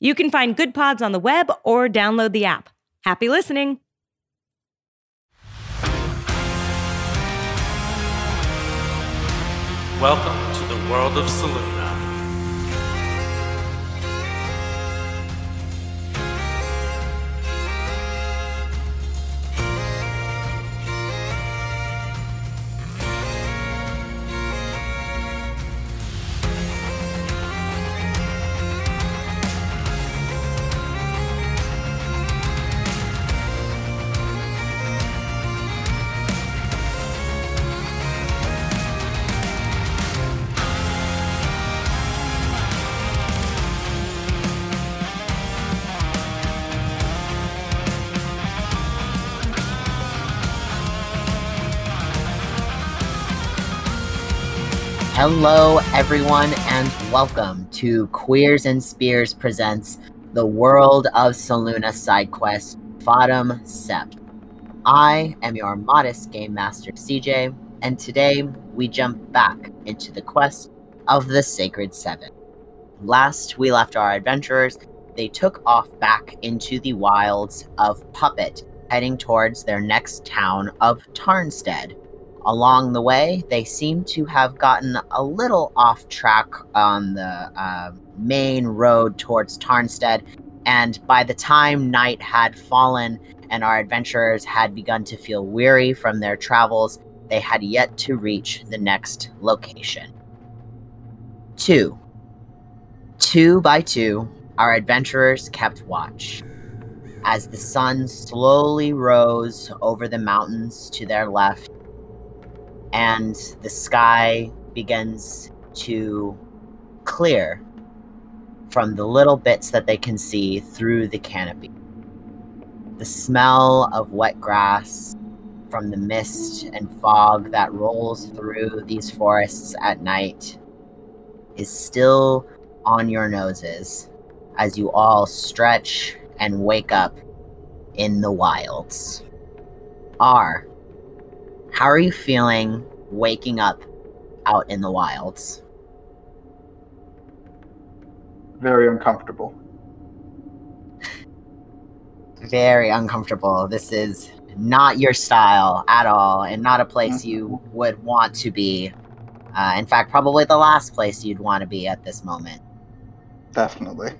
You can find Goodpods on the web or download the app. Happy listening! Welcome to the world of Seluna. Hello, everyone, and welcome to Queers and Spears presents the World of Saluna side quest, Fadum Sept. I am your modest game master, CJ, and today we jump back into the quest of the Sacred Seven. Last we left our adventurers, they took off back into the wilds of Puppet, heading towards their next town of Tarnstead along the way, they seem to have gotten a little off track on the uh, main road towards Tarnstead. And by the time night had fallen and our adventurers had begun to feel weary from their travels, they had yet to reach the next location. Two. Two by two, our adventurers kept watch. As the sun slowly rose over the mountains to their left, and the sky begins to clear from the little bits that they can see through the canopy. The smell of wet grass from the mist and fog that rolls through these forests at night is still on your noses as you all stretch and wake up in the wilds. R, how are you feeling waking up out in the wilds? Very uncomfortable. Very uncomfortable. This is not your style at all, and not a place Mm-hmm. you would want to be. Uh, in fact, probably the last place you'd want to be at this moment. Definitely.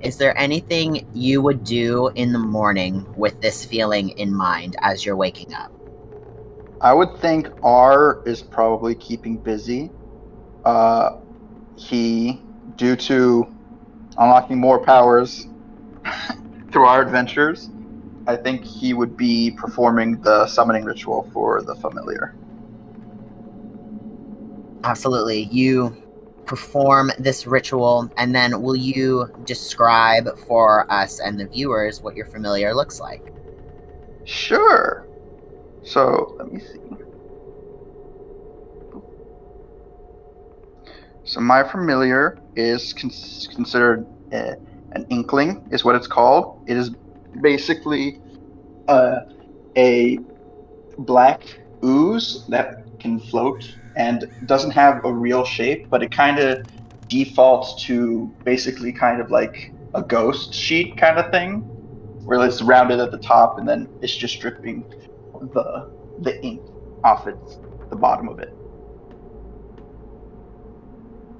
Is there anything you would do in the morning with this feeling in mind as you're waking up? I would think R is probably keeping busy. Uh, he, due to unlocking more powers through our adventures, I think he would be performing the summoning ritual for the familiar. Absolutely. You perform this ritual, and then will you describe for us and the viewers what your familiar looks like? Sure. So let me see. So my familiar is cons- considered uh, an inkling, is what it's called. It is basically uh, a black ooze that can float and doesn't have a real shape, but it kind of defaults to basically kind of like a ghost sheet kind of thing, where it's rounded at the top and then it's just dripping the the ink off its the bottom of it.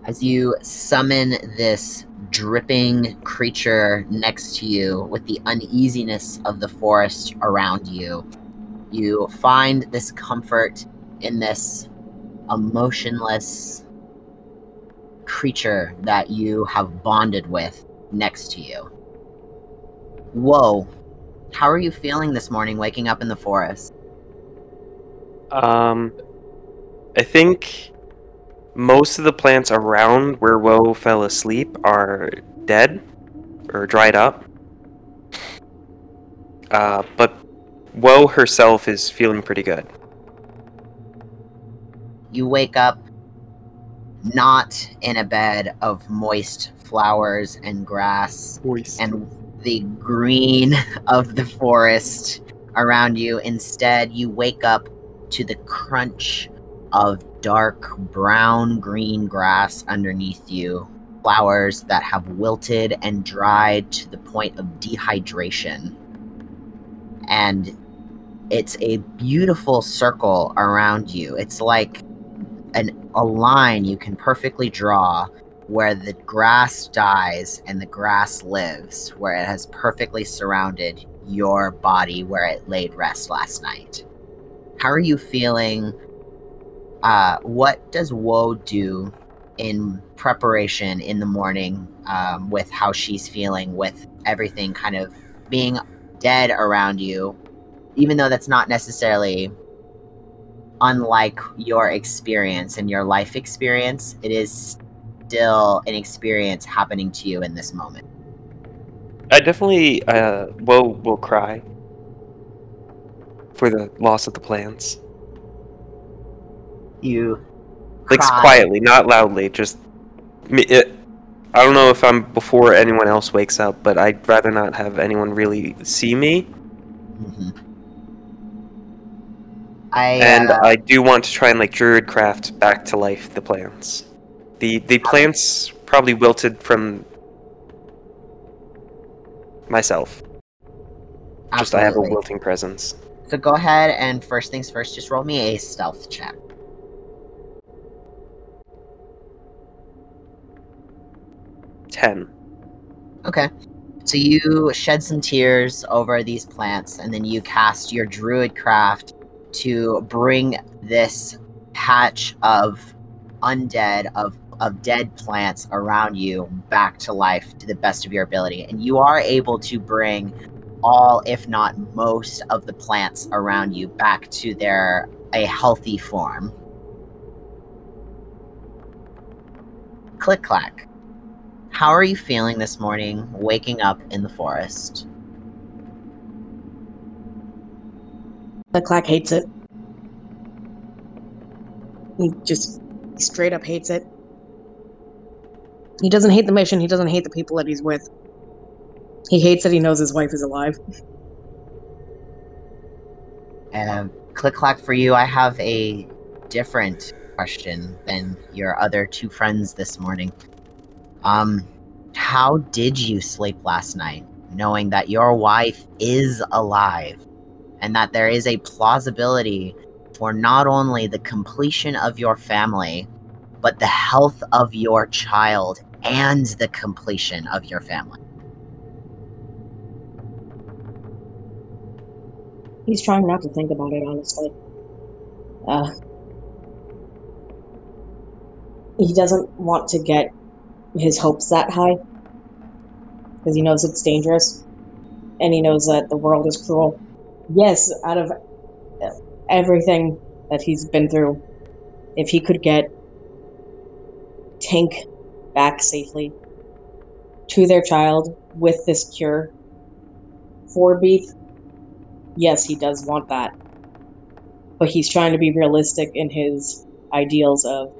As you summon this dripping creature next to you with the uneasiness of the forest around you, you find this comfort in this emotionless creature that you have bonded with next to you. Whoa. How are you feeling this morning waking up in the forest? Um, I think most of the plants around where Woe fell asleep are dead or dried up. Uh, but Woe herself is feeling pretty good. You wake up not in a bed of moist flowers and grass Voice. and the green of the forest around you. Instead, you wake up to the crunch of dark brown green grass underneath you, flowers that have wilted and dried to the point of dehydration. And it's a beautiful circle around you. It's like an, a line you can perfectly draw where the grass dies and the grass lives, where it has perfectly surrounded your body where it laid rest last night. How are you feeling? Uh, what does Woe do in preparation in the morning um, with how she's feeling, with everything kind of being dead around you? Even though that's not necessarily unlike your experience and your life experience, it is still an experience happening to you in this moment. I definitely uh, will will cry for the loss of the plants. You Like cry. quietly, not loudly. Just me. It, I don't know if I'm before anyone else wakes up, but I'd rather not have anyone really see me. Mhm. I and uh, I do want to try and like druid craft back to life the plants. The the plants probably wilted from myself. Just I have a wilting presence. So go ahead and first things first, just roll me a stealth check. Ten. Okay. So you shed some tears over these plants, and then you cast your druid craft to bring this patch of undead, of of dead plants around you back to life to the best of your ability. And you are able to bring all, if not most, of the plants around you back to their a healthy form. Click clack. How are you feeling this morning, waking up in the forest? The clack hates it. He just straight up hates it. He doesn't hate the mission, he doesn't hate the people that he's with. He hates that he knows his wife is alive. And click clack for you, I have a different question than your other two friends this morning. Um, how did you sleep last night, knowing that your wife is alive, and that there is a plausibility for not only the completion of your family, but the health of your child and the completion of your family? He's trying not to think about it, honestly. Uh, he doesn't want to get his hopes that high because he knows it's dangerous and he knows that the world is cruel. Yes, out of everything that he's been through, if he could get Tank back safely to their child with this cure for beef, yes, he does want that. But he's trying to be realistic in his ideals of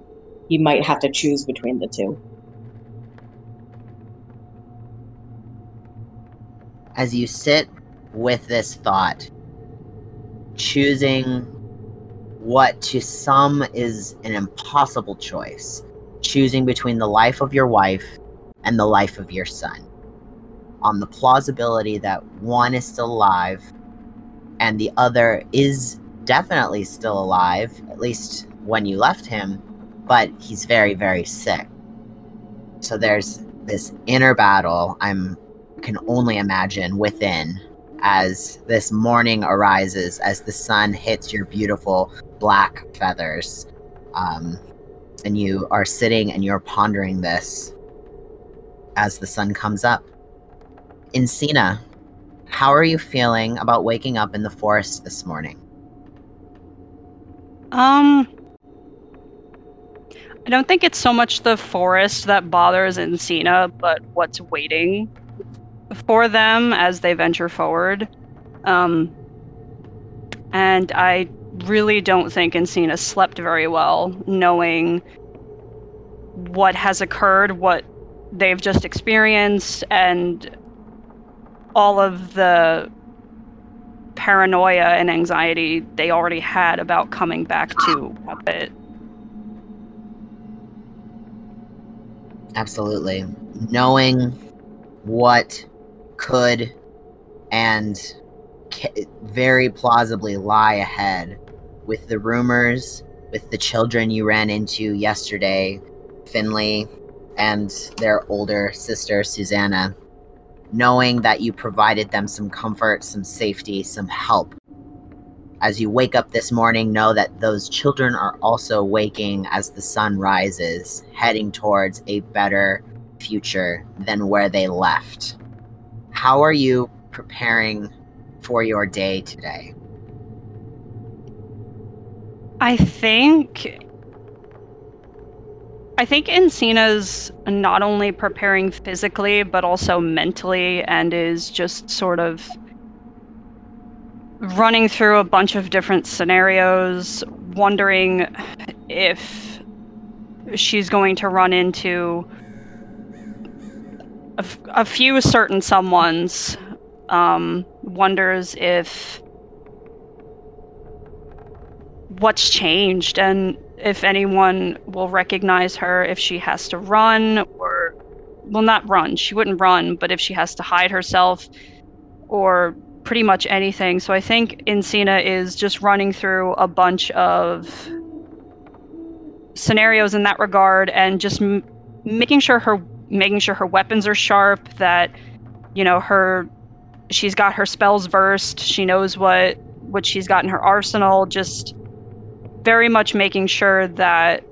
he might have to choose between the two. as you sit with this thought, choosing what to some is an impossible choice, choosing between the life of your wife and the life of your son, on the plausibility that one is still alive and the other is definitely still alive, at least when you left him, but he's very, very sick. So there's this inner battle I'm can only imagine within as this morning arises, as the sun hits your beautiful black feathers. Um, and you are sitting and you're pondering this as the sun comes up. Encina, how are you feeling about waking up in the forest this morning? Um, I don't think it's so much the forest that bothers Encina, but what's waiting for them as they venture forward. Um, and I really don't think Encina slept very well, knowing what has occurred, what they've just experienced, and all of the paranoia and anxiety they already had about coming back to Puppet. Absolutely. Knowing what could and very plausibly lie ahead with the rumors, with the children you ran into yesterday, Finley and their older sister, Susanna, knowing that you provided them some comfort, some safety, some help. As you wake up this morning, know that those children are also waking as the sun rises, heading towards a better future than where they left. How are you preparing for your day today? I think I think Encina's not only preparing physically but also mentally and is just sort of running through a bunch of different scenarios, wondering if she's going to run into a, few certain someones. Um, wonders if what's changed and if anyone will recognize her if she has to run or well not run she wouldn't run but if she has to hide herself or pretty much anything. So i think Encina is just running through a bunch of scenarios in that regard and just m- making sure her making sure her weapons are sharp that you know her she's got her spells versed she knows what what she's got in her arsenal just very much making sure that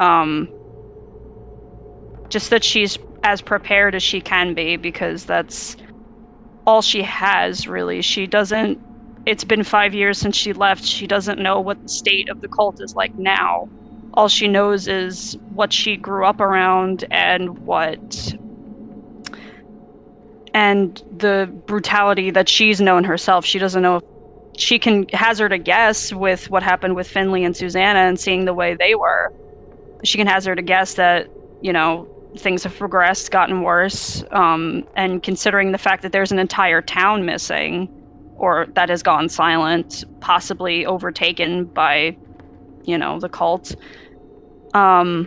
um just that she's as prepared as she can be because that's all she has really. She doesn't it's been 5 years since she left. She doesn't know what the state of the cult is like now. All she knows is what she grew up around and what and the brutality that she's known herself. She doesn't know if she can hazard a guess with what happened with Finley and Susanna and seeing the way they were. She can hazard a guess that, you know, things have progressed, gotten worse. Um, and considering the fact that there's an entire town missing or that has gone silent, possibly overtaken by, you know, the cult. Um,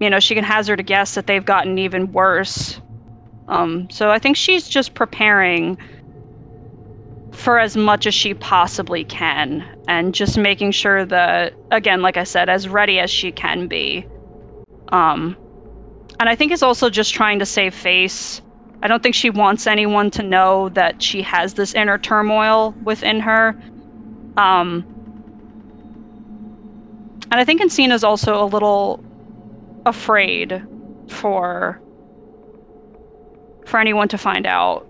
you know, she can hazard a guess that they've gotten even worse. Um, so I think she's just preparing for as much as she possibly can and just making sure that again like i said as ready as she can be. Um and i think it's also just trying to save face. I don't think she wants anyone to know that she has this inner turmoil within her. Um and i think Encina's also a little afraid for for anyone to find out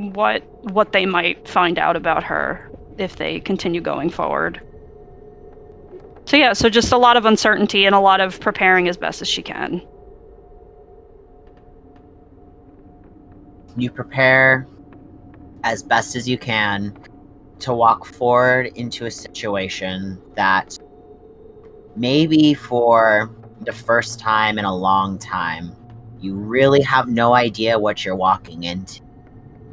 what what they might find out about her if they continue going forward. So yeah, so just a lot of uncertainty and a lot of preparing as best as she can. You prepare as best as you can to walk forward into a situation that maybe for the first time in a long time, you really have no idea what you're walking into.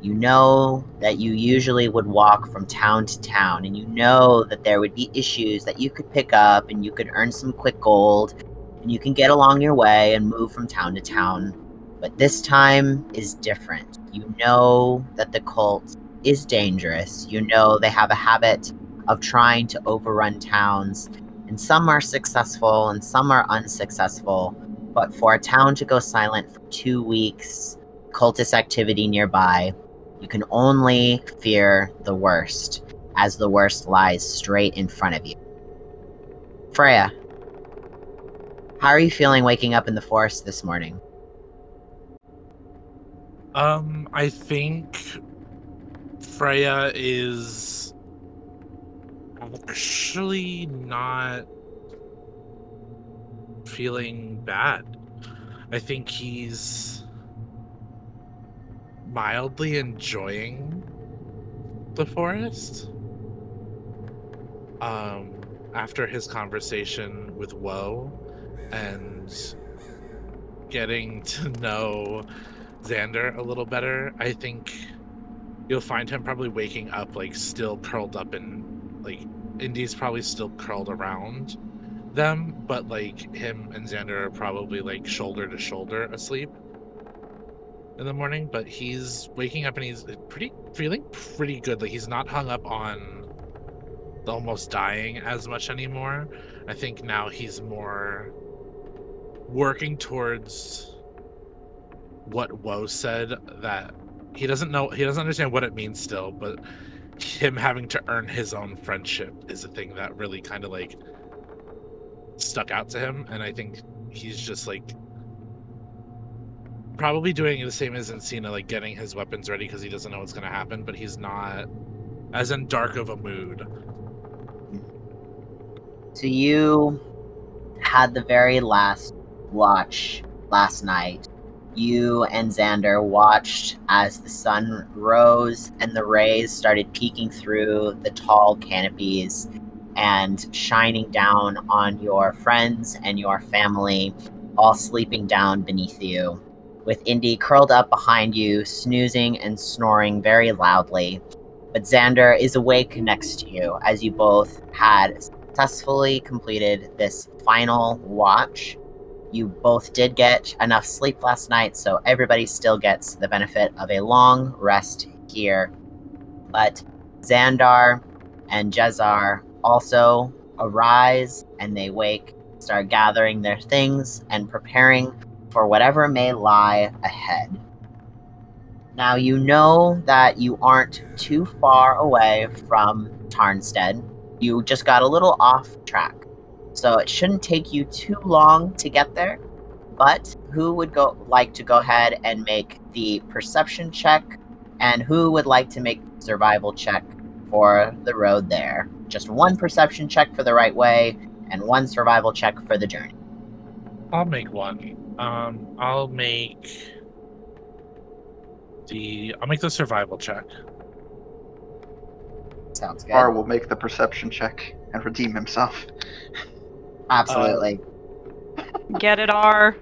You know that you usually would walk from town to town, and you know that there would be issues that you could pick up and you could earn some quick gold, and you can get along your way and move from town to town. But this time is different. You know that the cult is dangerous. You know they have a habit of trying to overrun towns, and some are successful and some are unsuccessful. But for a town to go silent for two weeks, cultist activity nearby, you can only fear the worst, as the worst lies straight in front of you. Freya, how are you feeling waking up in the forest this morning? Um, I think Freya is actually not feeling bad. I think he's mildly enjoying the forest. Um, after his conversation with Woe and getting to know Xander a little better, I think you'll find him probably waking up like still curled up in like Indy's probably still curled around them, but like him and Xander are probably like shoulder to shoulder asleep in the morning. But he's waking up and he's pretty feeling pretty good. Like he's not hung up on almost dying as much anymore. I think now he's more working towards what Woe said that he doesn't know he doesn't understand what it means still, but him having to earn his own friendship is a thing that really kind of like stuck out to him and I think he's just like probably doing the same as Encina, like getting his weapons ready because he doesn't know what's gonna happen, but he's not as in dark of a mood. So you had the very last watch last night. You and Xander watched as the sun rose and the rays started peeking through the tall canopies and shining down on your friends and your family, all sleeping down beneath you. With Indy curled up behind you, snoozing and snoring very loudly. But Xander is awake next to you as you both had successfully completed this final watch you both did get enough sleep last night, so everybody still gets the benefit of a long rest here. But Xander and Jezar also arise and they wake, start gathering their things and preparing for whatever may lie ahead. Now, you know that you aren't too far away from Tarnstead. You just got a little off track. So it shouldn't take you too long to get there. But who would go like to go ahead and make the perception check? And who would like to make survival check for the road there? Just one perception check for the right way and one survival check for the journey. I'll make one. Um, I'll make the I'll make the survival check. Sounds good. R will make the perception check and redeem himself. Absolutely. Get it, R.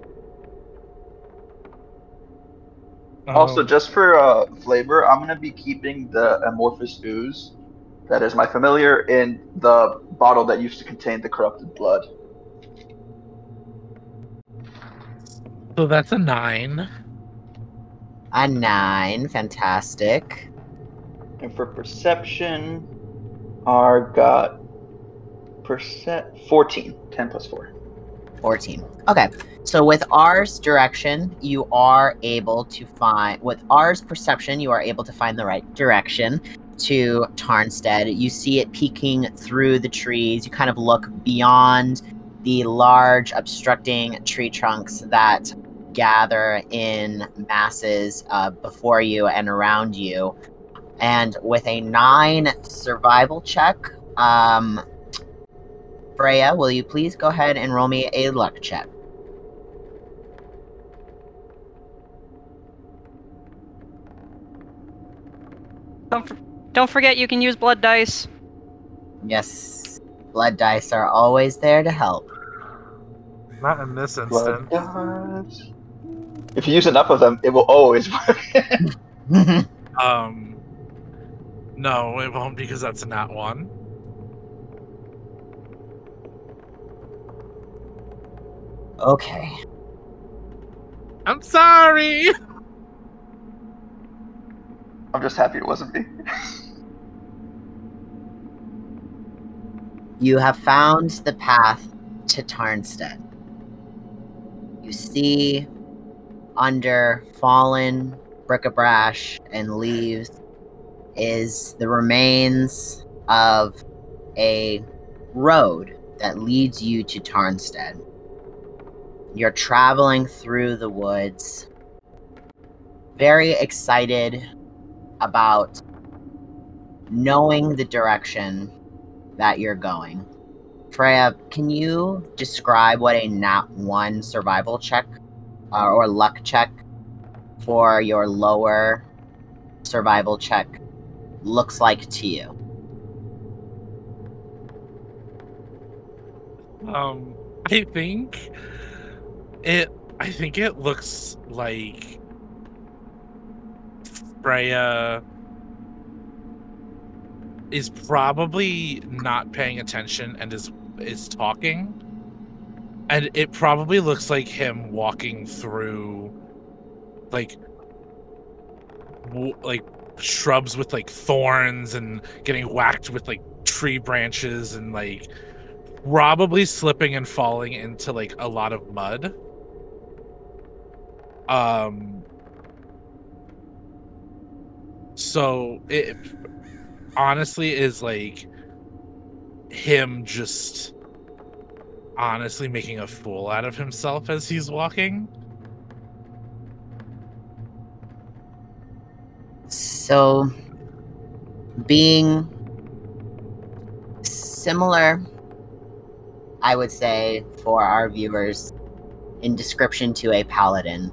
Also, Um, just for uh, flavor, I'm gonna be keeping the amorphous ooze that is my familiar in the bottle that used to contain the corrupted blood. So that's a nine. a nine. Fantastic. And for perception, R got percent 14. 10 plus 4. 14. Okay. So with R's direction, you are able to find with R's perception, you are able to find the right direction to Tarnstead. You see it peeking through the trees. You kind of look beyond the large obstructing tree trunks that gather in masses uh, before you and around you. And with a nine survival check, um, Freya, will you please go ahead and roll me a luck check? Don't for- don't forget you can use blood dice. Yes, blood dice are always there to help. Not in this Blood dice. If you use enough of them, it will always work. Um, no, it won't because that's a nat one. okay. I'm sorry. I'm just happy it wasn't me. You have found the path to Tarnstead. You see under fallen bric-a-brash and leaves is the remains of a road that leads you to Tarnstead. You're traveling through the woods, very excited about knowing the direction that you're going. Freya, can you describe what a nat 1 survival check uh, or luck check for your lower survival check looks like to you. Um, I think it. I think it looks like Freya is probably not paying attention and is is talking, and it probably looks like him walking through, like, w- like shrubs with like thorns and getting whacked with like tree branches and like probably slipping and falling into like a lot of mud. Um so it honestly is like him just honestly making a fool out of himself as he's walking. So, being similar, I would say, for our viewers, in description to a paladin,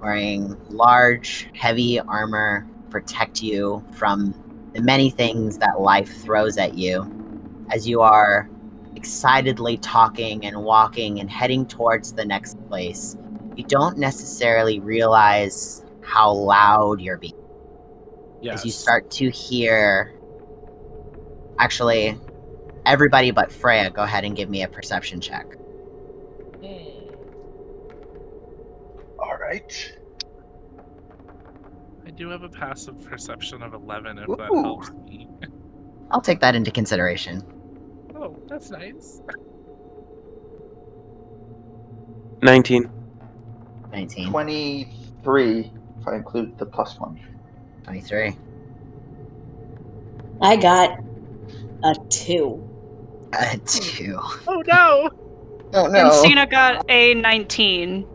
wearing large, heavy armor, protect you from the many things that life throws at you as you are excitedly talking and walking and heading towards the next place. You don't necessarily realize how loud you're being Yes. as you start to hear. Actually, everybody but Freya, go ahead and give me a perception check. Hmm. All right. I do have a passive perception of 11 if that helps me. I'll take that into consideration. Oh, that's nice. 19. 19, 23, if I include the plus one. 23. I got a two. A 2. Oh no! Oh no. Encina got a 19.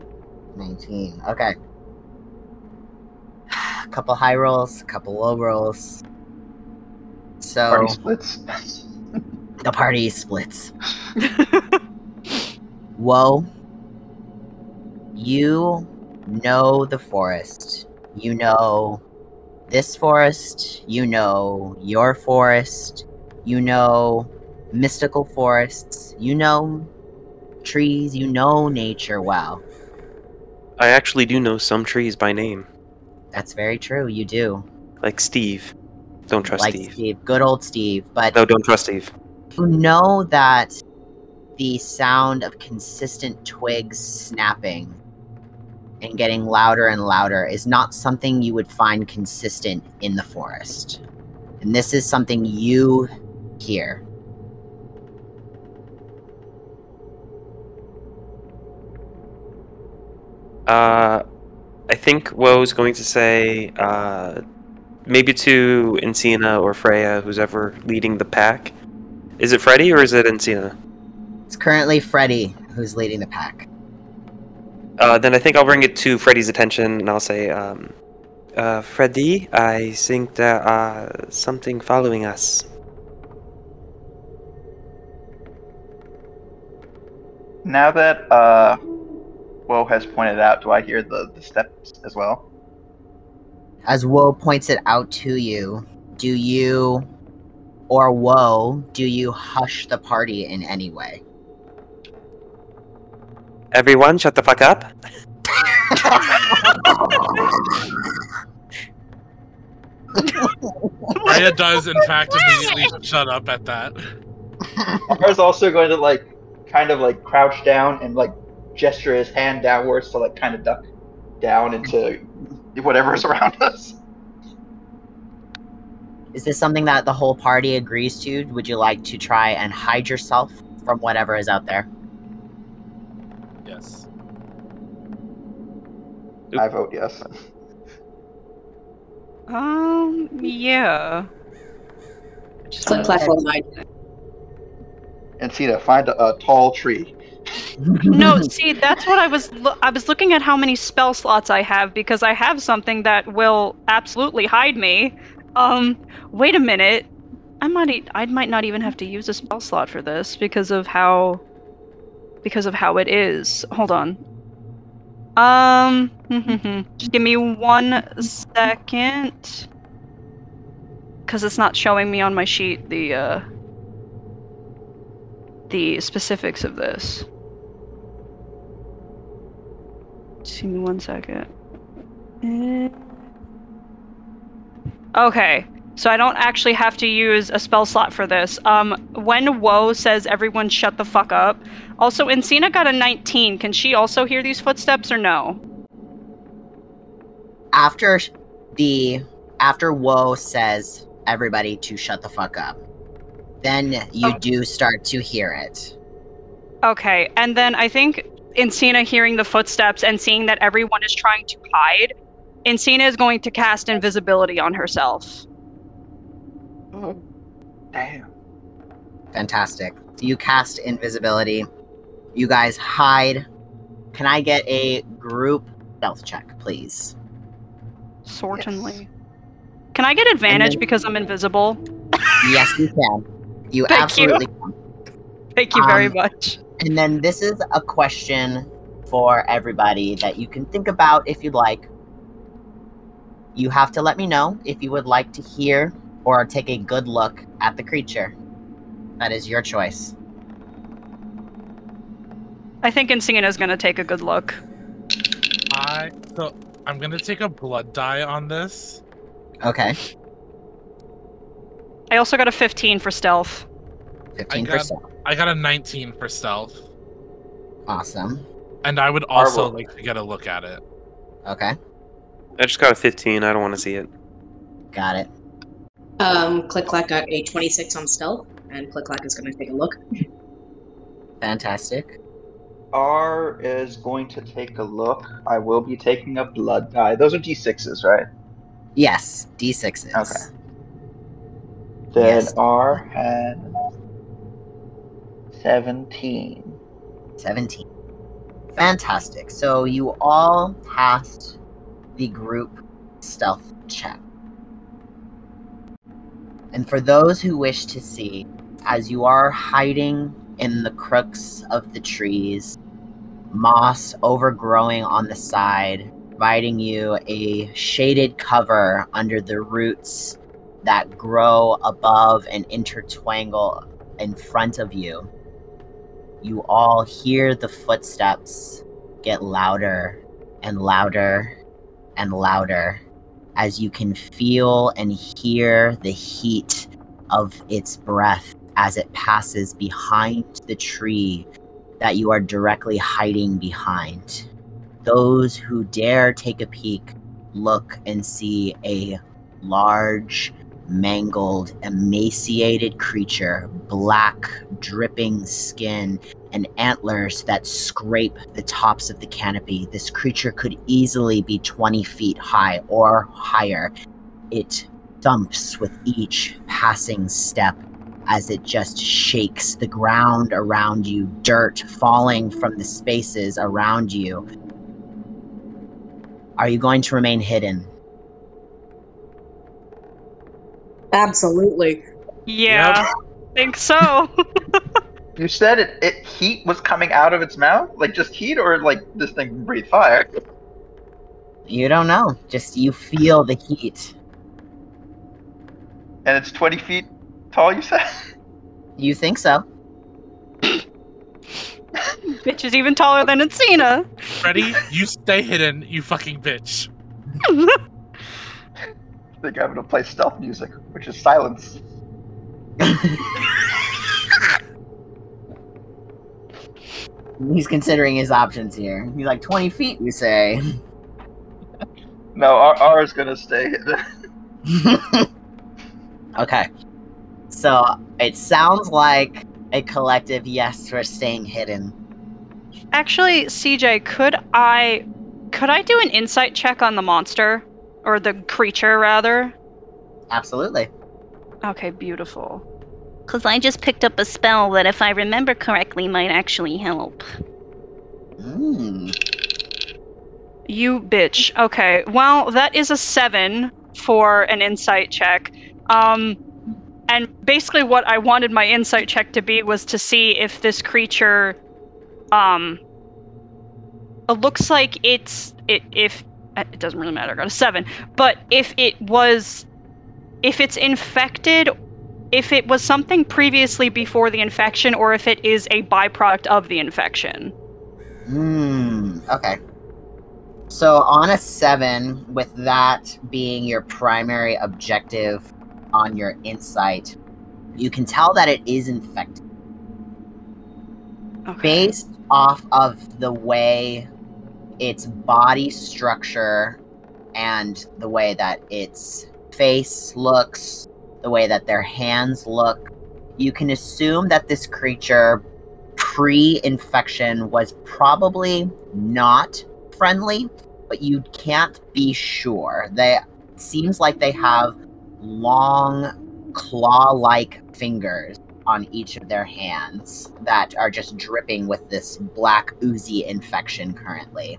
19. Okay. A couple high rolls, a couple low rolls. So Party splits. the party splits. Whoa. You know the forest. You know this forest. You know your forest. You know mystical forests. You know trees. You know nature well. I actually do know some trees by name. That's very true. You do. Like Steve. Don't trust like Steve. Steve. Good old Steve. But No, don't trust Steve. You know that the sound of consistent twigs snapping and getting louder and louder is not something you would find consistent in the forest. And this is something you hear. Uh, I think Woe's going to say, uh, maybe to Encina or Freya, who's ever leading the pack. Is it Freddy or is it Encina? It's currently Freddy who's leading the pack. Uh, then I think I'll bring it to Freddy's attention and I'll say, um, uh, Freddy, I think there are something following us. Now that uh, Woe has pointed out, do I hear the, the steps as well? As Woe points it out to you, do you, or Woe, do you hush the party in any way? Everyone, shut the fuck up. Freya does, in fact, immediately shut up at that. R's also going to like kind of like crouch down and like gesture his hand downwards to like kind of duck down into whatever's around us. Is this something that the whole party agrees to? Would you like to try and hide yourself from whatever is out there? Yes. I vote yes. Um, yeah. Just Click clack roll nine. Encina, find a, a tall tree. no, see, that's what I was. Lo- I was looking at how many spell slots I have because I have something that will absolutely hide me. Um, wait a minute. I might. I might not even have to use a spell slot for this because of how. Because of how it is. Hold on. Um, just give me one second. because it's not showing me on my sheet the uh, the specifics of this. Just give me one second. Eh. Okay, so I don't actually have to use a spell slot for this. Um, when Woe says everyone shut the fuck up, also Encina got a 19. Can she also hear these footsteps or no? After the after Woe says everybody to shut the fuck up, then you Oh. do start to hear it. Okay, and then I think Encina hearing the footsteps and seeing that everyone is trying to hide, Encina is going to cast invisibility on herself. Oh, Damn. Fantastic. So you cast invisibility. You guys hide. Can I get a group stealth check, please? Certainly. Can I get advantage then- because I'm invisible? Yes, you can. You Thank you. absolutely can. Thank you very Um, much. And then this is a question for everybody that you can think about if you'd like. You have to let me know if you would like to hear or take a good look at the creature. That is your choice. I think Encina is going to take a good look. I so I'm gonna take a blood die on this. Okay, I also got a 15 for stealth. 15%. I got a 19 for stealth, Awesome. and I would also Marvel. like to get a look at it. Okay, I just got a 15. I don't want to see it. got it. Um, Click Clack got a 26 on stealth, and Click Clack is going to take a look. Fantastic. R is going to take a look. I will be taking a blood die. Those are d6s, right? Yes, d6s. Okay. Then Yes. R had 17. 17. Fantastic. So you all passed the group stealth check. And for those who wish to see, as you are hiding in the crooks of the trees, moss overgrowing on the side, providing you a shaded cover under the roots that grow above and intertwangle in front of you you all hear the footsteps get louder and louder and louder as you can feel and hear the heat of its breath as it passes behind the tree that you are directly hiding behind. Those who dare take a peek look and see a large, mangled, emaciated creature, black, dripping skin, and antlers that scrape the tops of the canopy. This creature could easily be 20 feet high or higher. It thumps with each passing step as it just shakes the ground around you, dirt falling from the spaces around you. Are you going to remain hidden? Absolutely. Yeah, think so. You said it, it heat was coming out of its mouth? Like just heat or like this thing can breathe fire? You don't know. Just you feel the heat. And it's 20 feet tall, you said? You think so. Bitch is even taller than Encina. Ready? you stay hidden, you fucking bitch. I think I'm gonna play stealth music, which is silence. He's considering his options here. He's like 20 feet, you say. No, R, R is gonna stay okay. So it sounds like a collective yes for staying hidden. Actually, CJ, could I could I do an insight check on the monster or the creature rather? Absolutely. Okay, beautiful. Because I just picked up a spell that, if I remember correctly, might actually help. Mm. You bitch. Okay. Well, that is a 7 for an insight check. Um and basically what I wanted my insight check to be was to see if this creature um it looks like it's it if it doesn't really matter. I got a 7. But if it was if it's infected, if it was something previously before the infection, or if it is a byproduct of the infection. Hmm. Okay. So on a seven, with that being your primary objective on your insight, you can tell that it is infected Okay. based off of the way its body structure and the way that its face looks, the way that their hands look, you can assume that this creature pre infection was probably not friendly, but you can't be sure. They seems like they have long claw like fingers on each of their hands that are just dripping with this black oozy infection currently.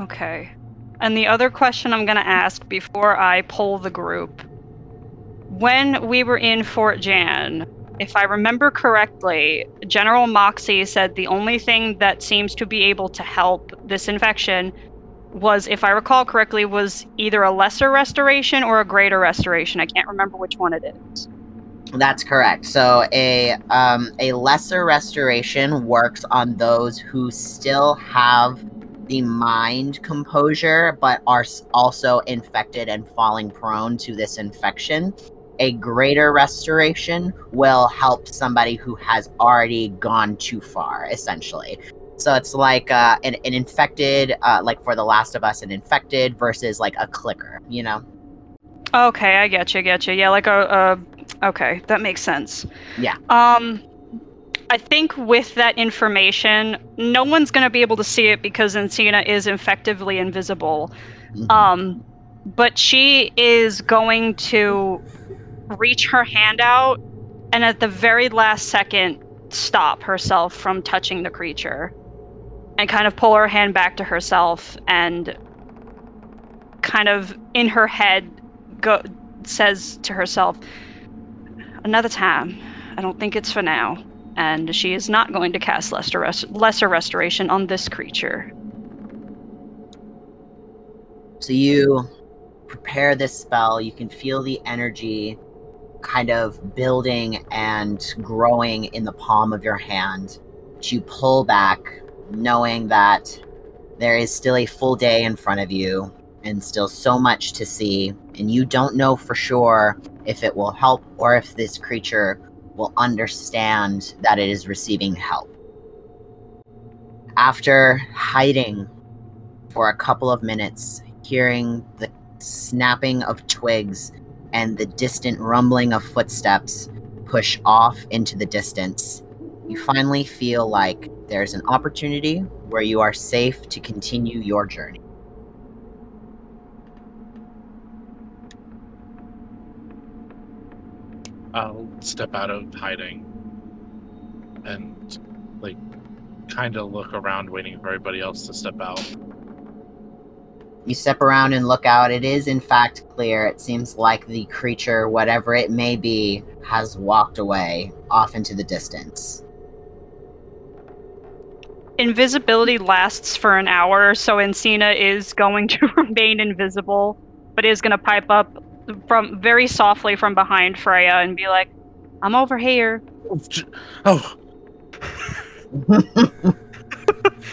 Okay. And the other question I'm going to ask before I poll the group when we were in Fort Jan, if I remember correctly, General Moxie said the only thing that seems to be able to help this infection was, if I recall correctly, was either a lesser restoration or a greater restoration. I can't remember which one it is. That's correct. So a um, a lesser restoration works on those who still have the mind composure, but are also infected and falling prone to this infection. A greater restoration will help somebody who has already gone too far, essentially. So it's like uh, an, an infected, uh, like for The Last of Us, an infected versus like a clicker, you know? Okay, I get you, get you. Yeah, like a, a okay, that makes sense. Yeah. Um I think with that information, no one's going to be able to see it because Encina is effectively invisible. Mhm. Um but she is going to reach her hand out and at the very last second stop herself from touching the creature and kind of pull her hand back to herself and kind of in her head go says to herself another time i don't think it's for now and she is not going to cast lesser, rest- lesser restoration on this creature So you prepare this spell, you can feel the energy kind of building and growing in the palm of your hand. But you pull back, knowing that there is still a full day in front of you and still so much to see, and you don't know for sure if it will help or if this creature will understand that it is receiving help. After hiding for a couple of minutes, hearing the snapping of twigs and the distant rumbling of footsteps push off into the distance, you finally feel like there's an opportunity where you are safe to continue your journey. I'll step out of hiding and like kind of look around waiting for everybody else to step out. You step around and look out. It is, in fact, clear. It seems like the creature, whatever it may be, has walked away off into the distance. invisibility lasts for an hour so encina is going to remain invisible but is going to pipe up from very softly from behind freya and be like i'm over here Oh,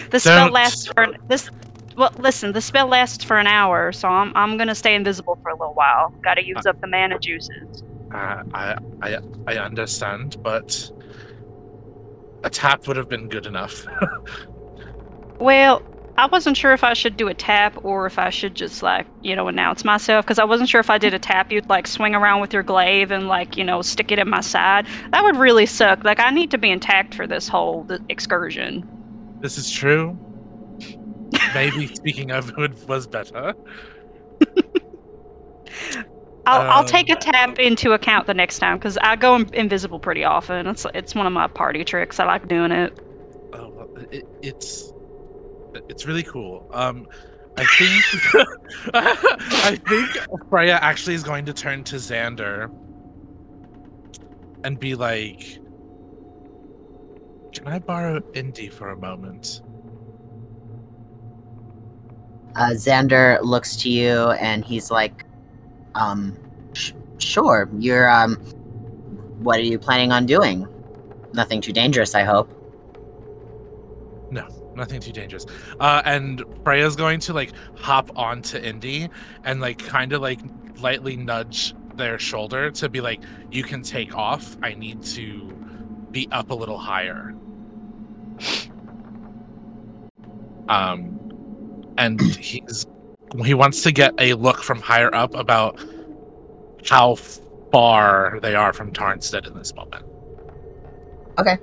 the spell Don't. lasts for an, this well listen the spell lasts for an hour so i'm, I'm going to stay invisible for a little while gotta use up the mana juices uh, I, I, I understand, but a tap would have been good enough. Well, I wasn't sure if I should do a tap or if I should just like, you know, announce myself because I wasn't sure if I did a tap, you'd like swing around with your glaive and like, you know, stick it in my side. That would really suck. Like, I need to be intact for this whole excursion. this is true. Maybe speaking of would was better. I'll, I'll Um, take a tap into account the next time because I go invisible pretty often. It's it's one of my party tricks. I like doing it. Oh, it, it's it's really cool. Um, I think I think Freya actually is going to turn to Xander and be like, "Can I borrow Indy for a moment?" Uh, Xander looks to you and he's like, Um, sh- sure. You're um, what are you planning on doing? Nothing too dangerous, I hope. No, nothing too dangerous. Uh, and Freya's going to like hop onto Indy and like kind of like lightly nudge their shoulder to be like, "You can take off. I need to be up a little higher." Um, and he's he wants to get a look from higher up about how far they are from Tarnstead in this moment. Okay.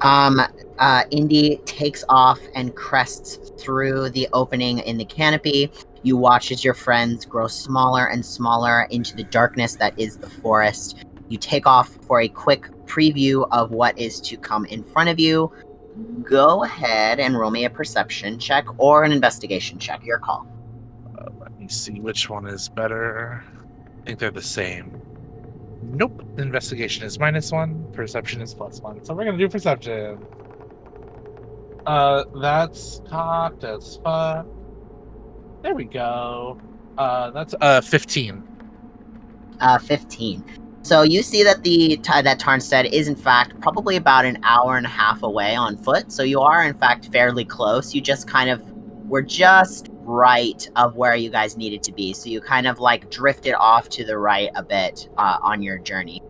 Um, uh, Indy takes off and crests through the opening in the canopy. You watch as your friends grow smaller and smaller into the darkness that is the forest. You take off for a quick preview of what is to come in front of you. Go ahead and roll me a perception check or an investigation check. Your call. Uh, let me see which one is better. I think they're the same. Nope. Investigation is minus one. Perception is plus one. So we're gonna do perception. Uh, that's cocked as fuck. There we go. Uh, that's uh fifteen. Uh, 15. So you see that the that Tarnstead is in fact probably about an hour and a half away on foot. So you are in fact fairly close. You just kind of were just right of where you guys needed to be. So you kind of like drifted off to the right a bit uh, on your journey.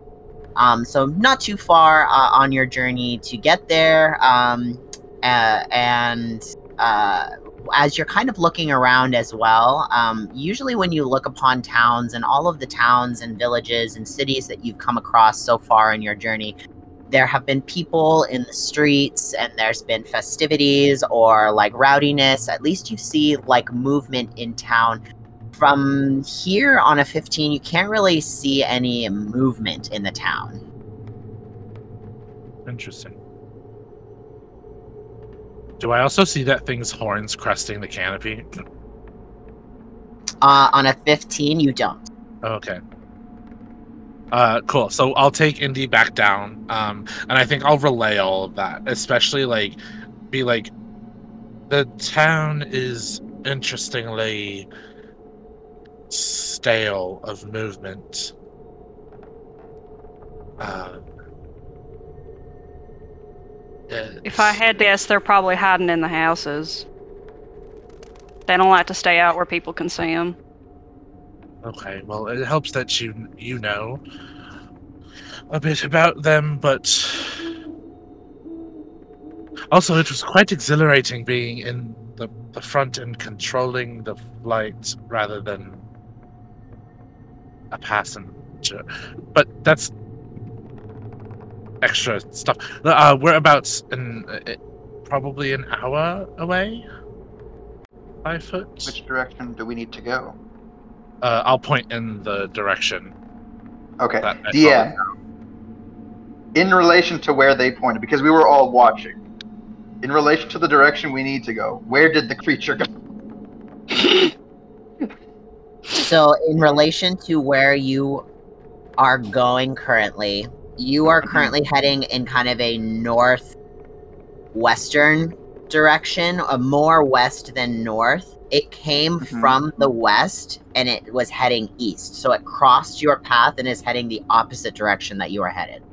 Um, so not too far uh, on your journey to get there. Um, uh, and uh, as you're kind of looking around as well, um, usually when you look upon towns and all of the towns and villages and cities that you've come across so far in your journey, there have been people in the streets and there's been festivities or like rowdiness. At least you see like movement in town. From here on a 15, you can't really see any movement in the town. Interesting. Do I also see that thing's horns cresting the canopy? Uh, on a 15, you don't. Okay. Uh, cool. So I'll take Indy back down, um, and I think I'll relay all of that, especially like, be like, the town is interestingly stale of movement. If I had guess, they're probably hiding in the houses. They don't like to stay out where people can see them. Okay, well, it helps that you you know a bit about them, but also it was quite exhilarating being in the, the front and controlling the flight rather than a passenger. But that's extra stuff. Uh, we're about an, uh, probably an hour away. Five foot. Which direction do we need to go? Uh, I'll point in the direction Okay. that I DM, in relation to where they pointed, because we were all watching, in relation to the direction we need to go, where did the creature go? So, in relation to where you are going currently, you are currently heading in kind of a northwestern direction, a more west than north. It came Mhm. from the west and it was heading east. So, it crossed your path and is heading the opposite direction that you are headed.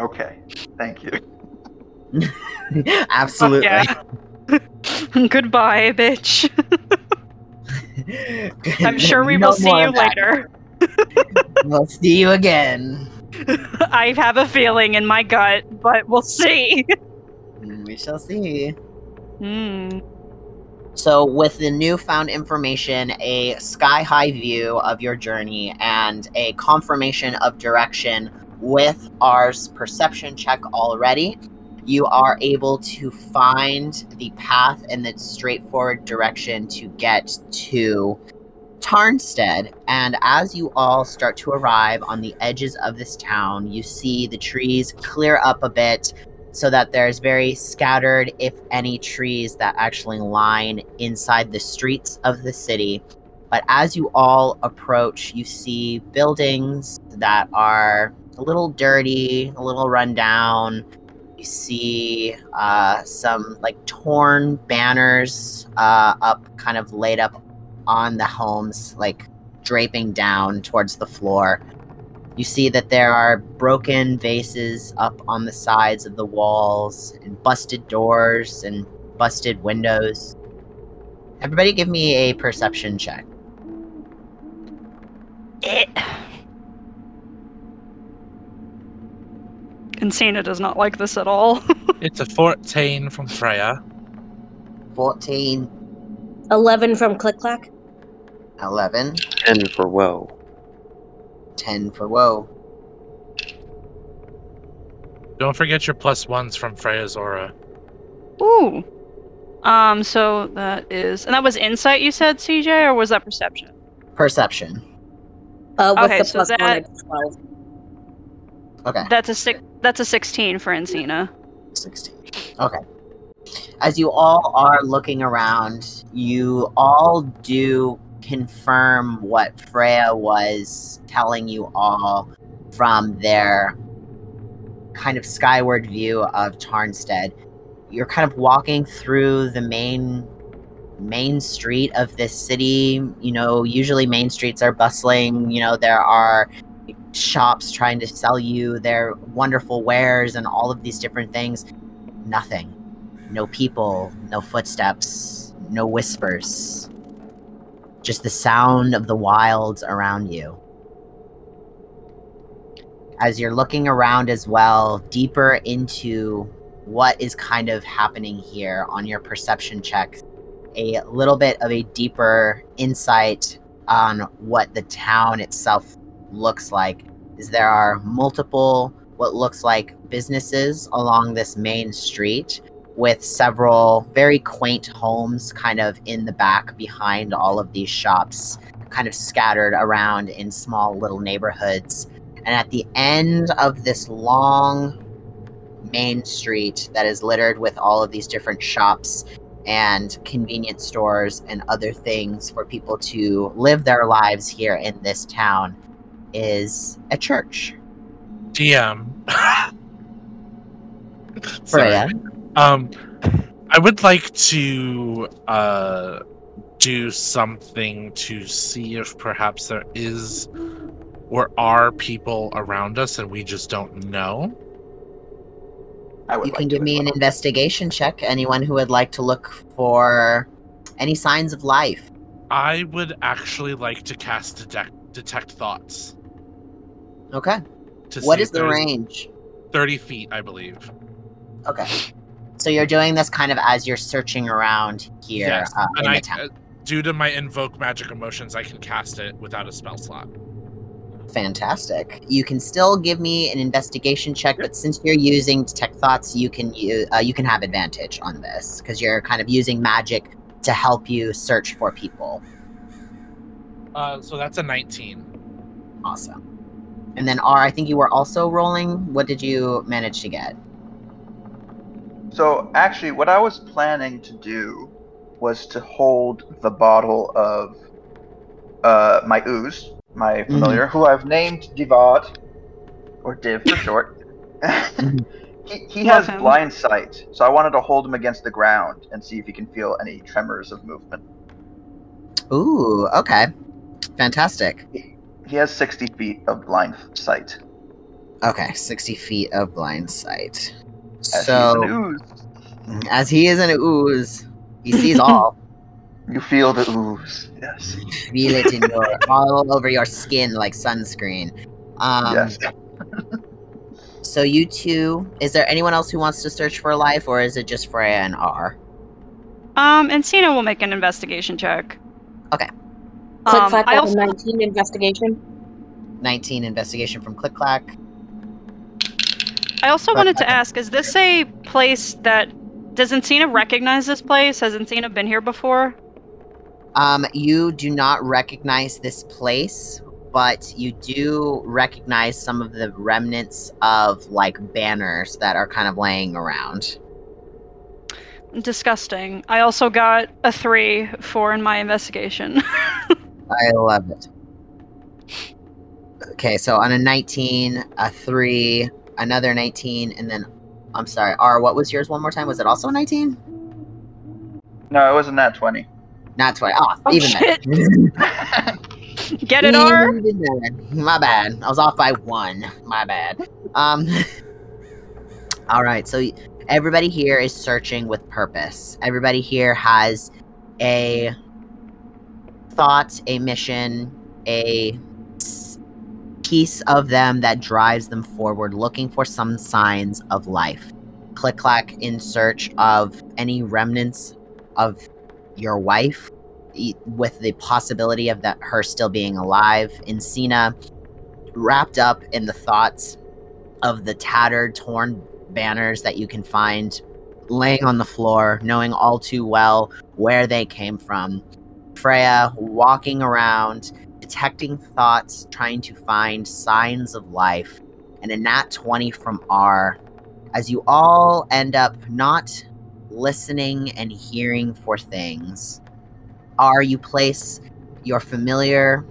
Okay. Thank you. Absolutely. yeah. Goodbye, bitch. I'm sure we No will see you later. We'll see you again. I have a feeling in my gut, but we'll see. We shall see. Hmm. So, with the newfound information, a sky high view of your journey, and a confirmation of direction with our perception check already, you are able to find the path and the straightforward direction to get to Tarnstead. And as you all start to arrive on the edges of this town, you see the trees clear up a bit so that there's very scattered, if any, trees that actually line inside the streets of the city. But as you all approach, you see buildings that are a little dirty, a little run down. You see uh, some like torn banners uh, up, kind of laid up on the homes, like draping down towards the floor. You see that there are broken vases up on the sides of the walls, and busted doors and busted windows. Everybody, give me a perception check. Eh. Encina does not like this at all. It's a 14 from Freya. 14, 11 from Click Clack. 11, 10 for woe. 10 for Woe. Don't forget your plus ones from Freya's aura. Ooh. Um, so that is, and that was insight you said, CJ, or was that perception? Perception. Uh, Okay, the so plus one, that- Okay. That's a six. That's a sixteen for Encina. 16. Okay. As you all are looking around, you all do confirm what Freya was telling you all from their kind of skyward view of Tarnstead. You're kind of walking through the main main street of this city. You know, usually main streets are bustling, you know, there are shops trying to sell you their wonderful wares and all of these different things. Nothing. No people, no footsteps, no whispers. Just the sound of the wilds around you. As you're looking around as well, deeper into what is kind of happening here on your perception check, a little bit of a deeper insight on what the town itself looks like is there are multiple what looks like businesses along this main street with several very quaint homes kind of in the back behind all of these shops kind of scattered around in small little neighborhoods and at the end of this long main street that is littered with all of these different shops and convenience stores and other things for people to live their lives here in this town is a church. DM. Freya. Um, I would like to uh do something to see if perhaps there is or are people around us and we just don't know. I would You like can give me an investigation check. Anyone who would like to look for any signs of life. I would actually like to cast detect detect thoughts. Okay. To What see is if the range? Thirty feet, I believe. Okay. So you're doing this kind of as you're searching around here Yes, uh, and in I, the town. uh, due to my invoke magic emotions, I can cast it without a spell slot. Fantastic. You can still give me an investigation check, but since you're using detect thoughts, you can u- uh, you can have advantage on this because you're kind of using magic to help you search for people. Uh, so that's a nineteen. Awesome. And then R, I think you were also rolling. What did you manage to get? So actually, what I was planning to do was to hold the bottle of uh, my ooze, my familiar, who I've named Divad, or Div for short. he he has him. blind sight, so I wanted to hold him against the ground and see if he can feel any tremors of movement. Ooh, okay. Fantastic. He has 60 feet of blind sight. Okay, 60 feet of blind sight. As he's an So, ooze. as he is an ooze, he sees all. You feel the ooze. Yes. Feel it in your all over your skin like sunscreen. Um, yes. So you two, is there anyone else who wants to search for life, or is it just Freya and R? Um, Encina will make an investigation check. Okay. Click Um, Clack I also, 19 investigation. 19 investigation from Click Clack. I also wanted to ask: Is this a place that does Encina recognize this place? Has Encina been here before? Um, you do not recognize this place, but you do recognize some of the remnants of like banners that are kind of laying around. Disgusting. I also got a three for in my investigation. I love it. Okay, so on a 19, a 3, another 19, and then I'm sorry, R, what was yours one more time? Was it also a 19? No, it wasn't that 20. Not 20. Oh, Oh, even shit. better. Get it, R? My bad. I was off by one. My bad. Um. all right. So everybody here is searching with purpose. Everybody here has a thought, a mission, a s- piece of them that drives them forward, looking for some signs of life. Click clack in search of any remnants of your wife, with the possibility of that her still being alive. Encina, wrapped up in the thoughts of the tattered, torn banners that you can find laying on the floor, knowing all too well where they came from. Freya walking around, detecting thoughts, trying to find signs of life, and a nat 20 from R. As you all end up not listening and hearing for things. R, you place your familiar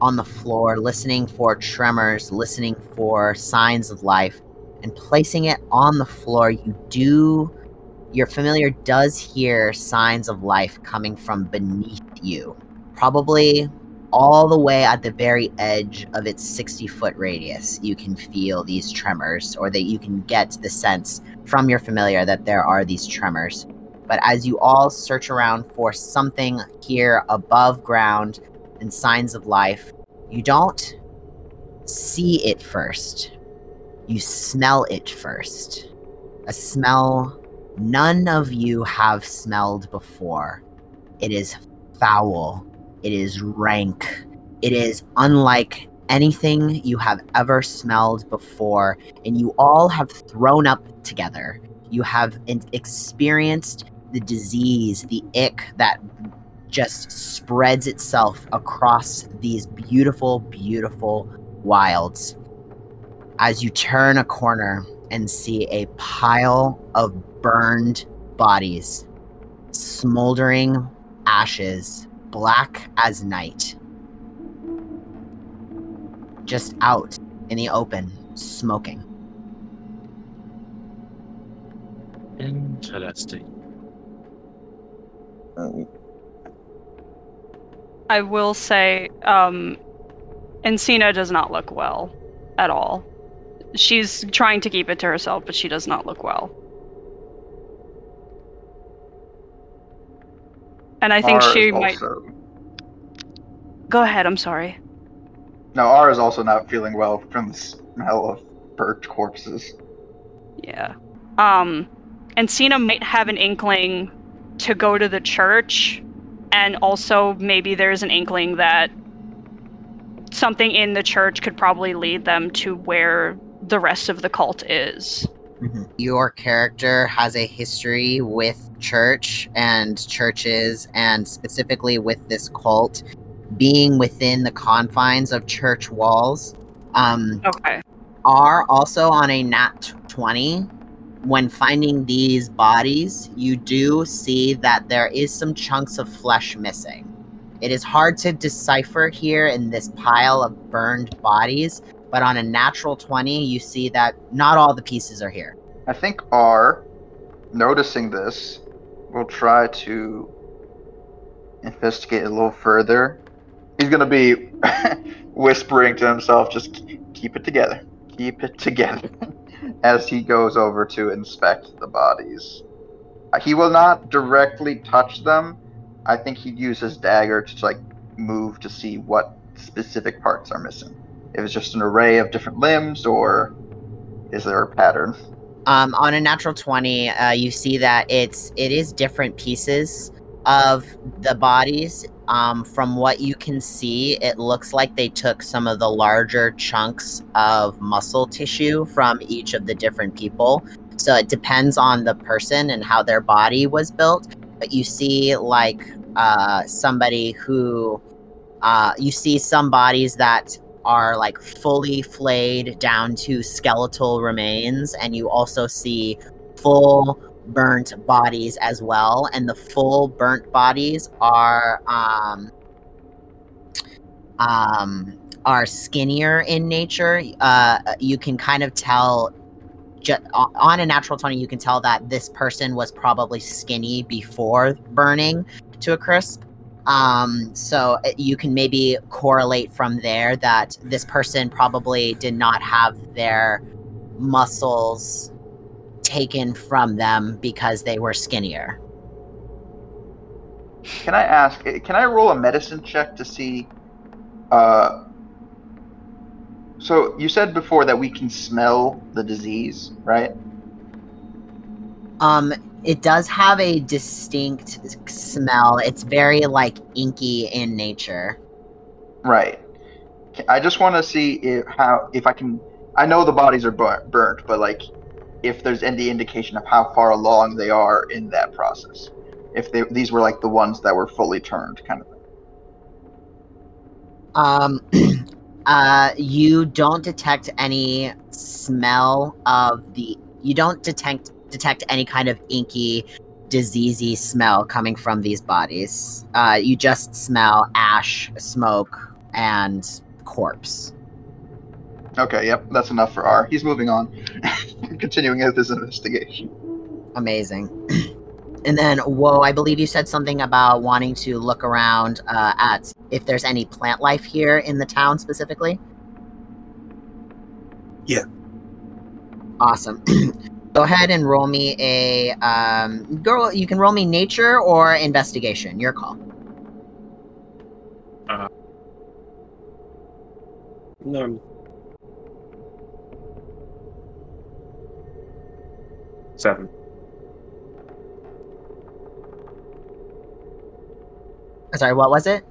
on the floor, listening for tremors, listening for signs of life, and placing it on the floor, you do. Your familiar does hear signs of life coming from beneath you. Probably all the way at the very edge of its 60 foot radius, you can feel these tremors, or that you can get the sense from your familiar that there are these tremors. But as you all search around for something here above ground and signs of life, you don't see it first. You smell it first. A smell none of you have smelled before. It is foul. It is rank. It is unlike anything you have ever smelled before, and you all have thrown up together. You have experienced the disease, the ick that just spreads itself across these beautiful, beautiful wilds. As you turn a corner and see a pile of burned bodies, smoldering ashes, black as night, just out in the open, smoking. Interesting. I will say, um, Encina does not look well at all. She's trying to keep it to herself, but she does not look well. And I think R she might. also Go ahead, I'm sorry. no R is also not feeling well from the smell of burnt corpses. Yeah. Um, Encina might have an inkling to go to the church, and also maybe there's an inkling that something in the church could probably lead them to where the rest of the cult is. Your character has a history with church and churches, and specifically with this cult being within the confines of church walls. Um, Okay. are also on a nat 20 when finding these bodies you do see that there is some chunks of flesh missing it is hard to decipher here in this pile of burned bodies but on a natural 20 you see that not all the pieces are here I think R, noticing this, will try to investigate a little further. He's gonna be whispering to himself, just keep it together, keep it together, as he goes over to inspect the bodies. Uh, He will not directly touch them. I think he'd use his dagger to like move to see what specific parts are missing. If it's just an array of different limbs, or is there a pattern? um, on a natural 20 uh, you see that it's it is different pieces of the bodies um, from what you can see it looks like they took some of the larger chunks of muscle tissue from each of the different people so it depends on the person and how their body was built but you see like uh, somebody who uh, you see some bodies that are like fully flayed down to skeletal remains and you also see full burnt bodies as well and the full burnt bodies are um um are skinnier in nature. Uh you can kind of tell ju- on a natural 20 you can tell that this person was probably skinny before burning to a crisp Um, so uh, you can maybe correlate from there that this person probably did not have their muscles taken from them because they were skinnier. Can I ask? Can I roll a medicine check to see? Uh, so you said before that we can smell the disease, right? Um, it does have a distinct smell. It's very like inky in nature. Right. I just want to see if how if I can. I know the bodies are bur- burnt, but like if there's any indication of how far along they are in that process. If they, these were like the ones that were fully turned, kind of thing. Um, uh, you don't detect any smell of the. You don't detect detect any kind of inky, diseasey smell coming from these bodies. Uh, you just smell ash, smoke, and corpse. Okay, yep, that's enough for R. He's moving on, continuing with his investigation. Amazing. And then, Woe, I believe you said something about wanting to look around uh, at if there's any plant life here in the town specifically. Yeah. Awesome. Go ahead and roll me a um, girl. You can roll me nature or investigation. Your call. No. Seven. Sorry, what was it?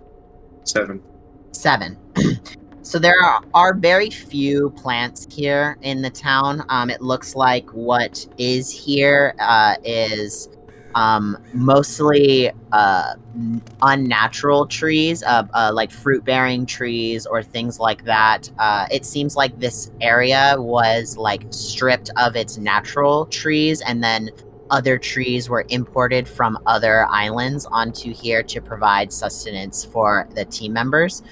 Seven. Seven. so there are, are very few plants here in the town. Um, it looks like what is here uh, is um, mostly uh, unnatural trees, uh, uh, like fruit bearing trees or things like that. Uh, it seems like this area was like stripped of its natural trees and then other trees were imported from other islands onto here to provide sustenance for the team members.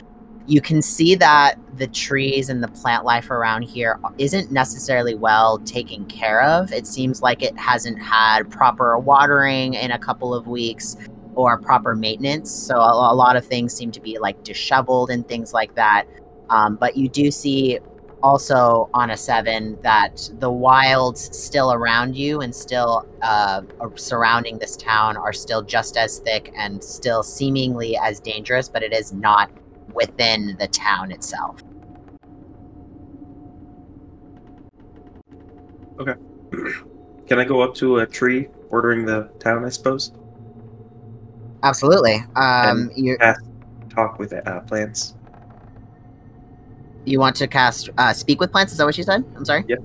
You can see that the trees and the plant life around here isn't necessarily well taken care of. It seems like it hasn't had proper watering in a couple of weeks or proper maintenance. So a, a lot of things seem to be like disheveled and things like that. Um, but you do see also on a seven that the wilds still around you and still uh, surrounding this town are still just as thick and still seemingly as dangerous, but it is not within the town itself. Okay. Can I go up to a tree bordering the town, I suppose? Absolutely. Um, you talk with uh, plants. you want to cast uh, speak with plants? Is that what you said? I'm sorry. Yep.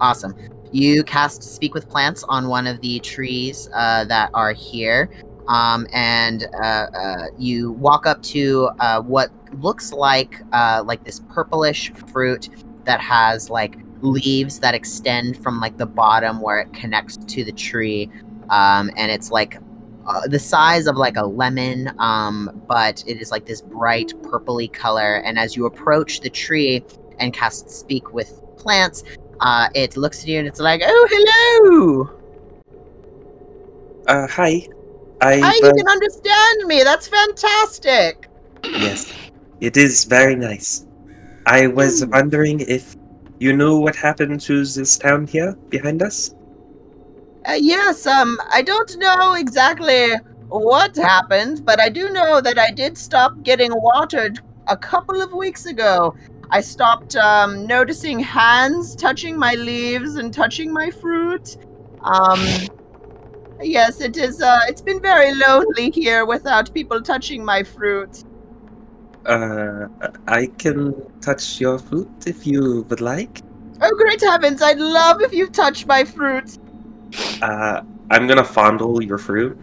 Awesome. You cast speak with plants on one of the trees uh, that are here, um, and uh, uh, you walk up to uh, what looks like uh, like this purplish fruit that has like leaves that extend from like the bottom where it connects to the tree, um, and it's like uh, the size of like a lemon, um, but it is like this bright purpley color. And as you approach the tree and cast speak with plants, uh, it looks at you and it's like, "Oh, hello! Uh, hi. I Hi, you can understand me. That's fantastic." yes, it is very nice. I was Hmm. wondering if you know what happened to this town here behind us. Uh, yes, um, I don't know exactly what happened, but I do know that I did stop getting watered a couple of weeks ago. I stopped um, noticing hands touching my leaves and touching my fruit. Um, yes, it is. Uh, it's been very lonely here without people touching my fruit. Uh, I can touch your fruit if you would like. Oh, great heavens! I'd love if you touched my fruit. Uh, I'm gonna fondle your fruit.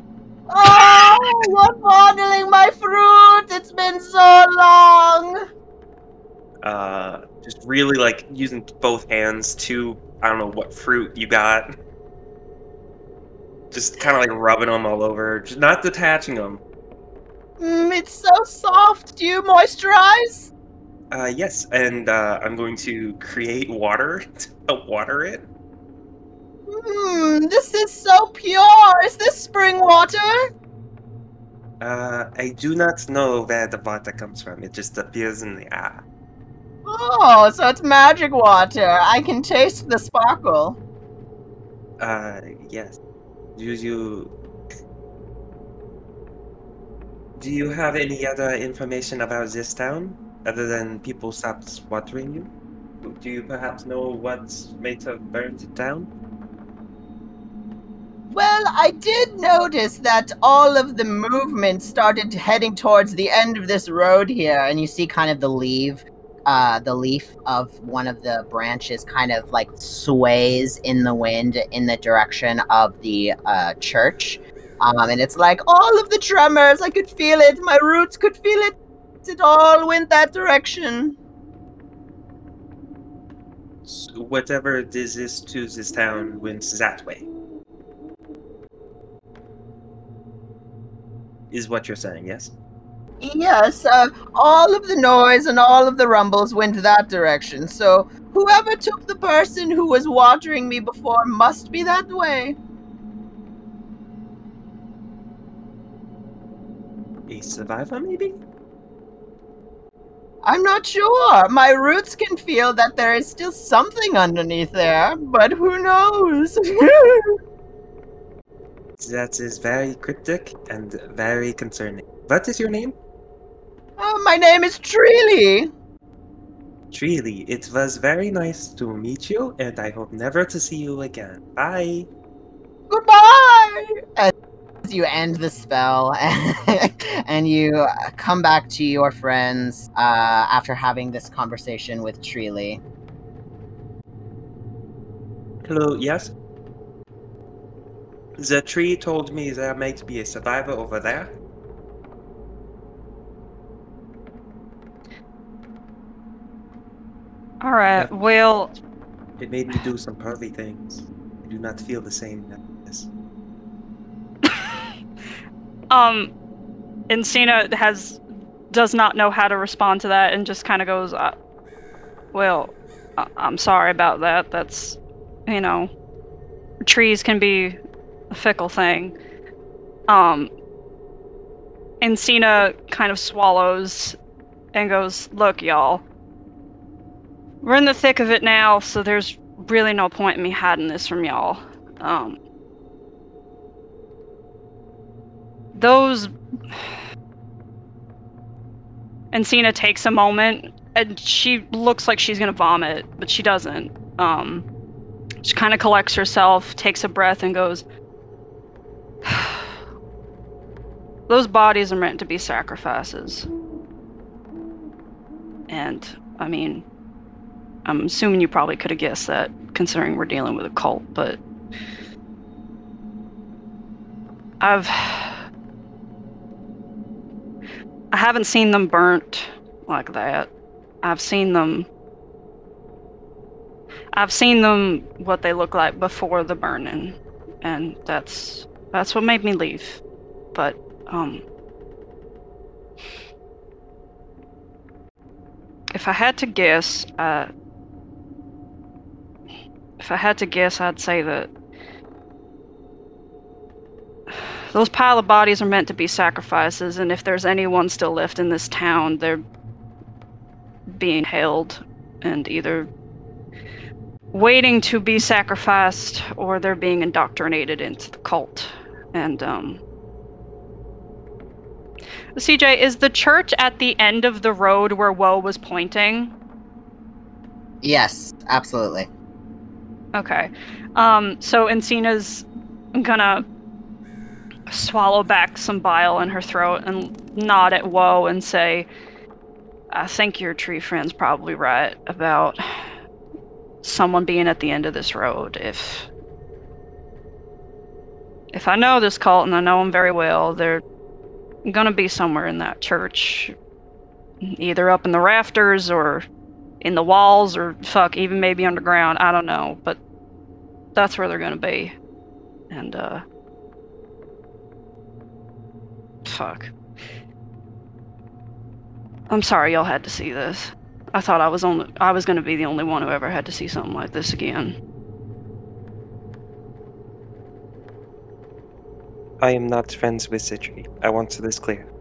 Oh, you're fondling my fruit! It's been so long! Uh, just really like using both hands to I don't know what fruit you got. Just kind of like rubbing them all over, just not detaching them. Mm, it's so soft. Do you moisturize? Uh, yes, and uh, I'm going to create water to water it. Mmm, this is so pure. Is this spring water? Uh, I do not know where the water comes from. It just appears in the air. Oh, so it's magic water. I can taste the sparkle. Uh, yes. Do you do you have any other information about this town other than people stopped watering you? Do you perhaps know what might have burned it down? Well, I did notice that all of the movement started heading towards the end of this road here, and you see kind of the leaf, uh, the leaf of one of the branches kind of like sways in the wind in the direction of the uh, church. Um, and it's like all of the tremors, I could feel it, my roots could feel it. It all went that direction. So whatever this is to this town went that way. Is what you're saying, yes? Yes, uh, all of the noise and all of the rumbles went that direction. So whoever took the person who was watering me before must be that way. A survivor, maybe? I'm not sure. My roots can feel that there is still something underneath there, but who knows? That is very cryptic and very concerning. What is your name? Oh, my name is Treely. Treely. It was very nice to meet you, and I hope never to see you again. Bye. Goodbye. As you end the spell and you come back to your friends uh, after having this conversation with Treely. Hello, yes? The tree told me there might be a survivor over there. All right. Well, It made me do some pervy things. I do not feel the same as um, Encina has does not know how to respond to that and just kind of goes, uh, "Well, I- I'm sorry about that. That's, you know, trees can be a fickle thing." Um, Encina kind of swallows and goes, "Look, y'all, we're in the thick of it now, so there's really no point in me hiding this from y'all. Um, those Encina takes a moment and she looks like she's gonna vomit, but she doesn't. Um, she kind of collects herself, takes a breath, and goes, Those bodies are meant to be sacrifices. And, I mean, I'm assuming you probably could have guessed that, considering we're dealing with a cult, but. I've. I haven't seen them burnt like that. I've seen them. I've seen them what they look like before the burning, and that's that's what made me leave. But um, if I had to guess, uh, if I had to guess, I'd say that those pile of bodies are meant to be sacrifices, and if there's anyone still left in this town, they're being held and either waiting to be sacrificed or they're being indoctrinated into the cult. And, um. CJ, is the church at the end of the road where Woe was pointing? Yes, absolutely. Okay. Um, so Encina's gonna swallow back some bile in her throat and nod at Woe and say, I think your tree friend's probably right about someone being at the end of this road. If if I know this cult and I know them very well, they're gonna be somewhere in that church. Either up in the rafters or in the walls or fuck, even maybe underground. I don't know, but that's where they're gonna be. And uh fuck. I'm sorry y'all had to see this. I thought I was only I was gonna be the only one who ever had to see something like this again. I am not friends with Citri. I want this clear.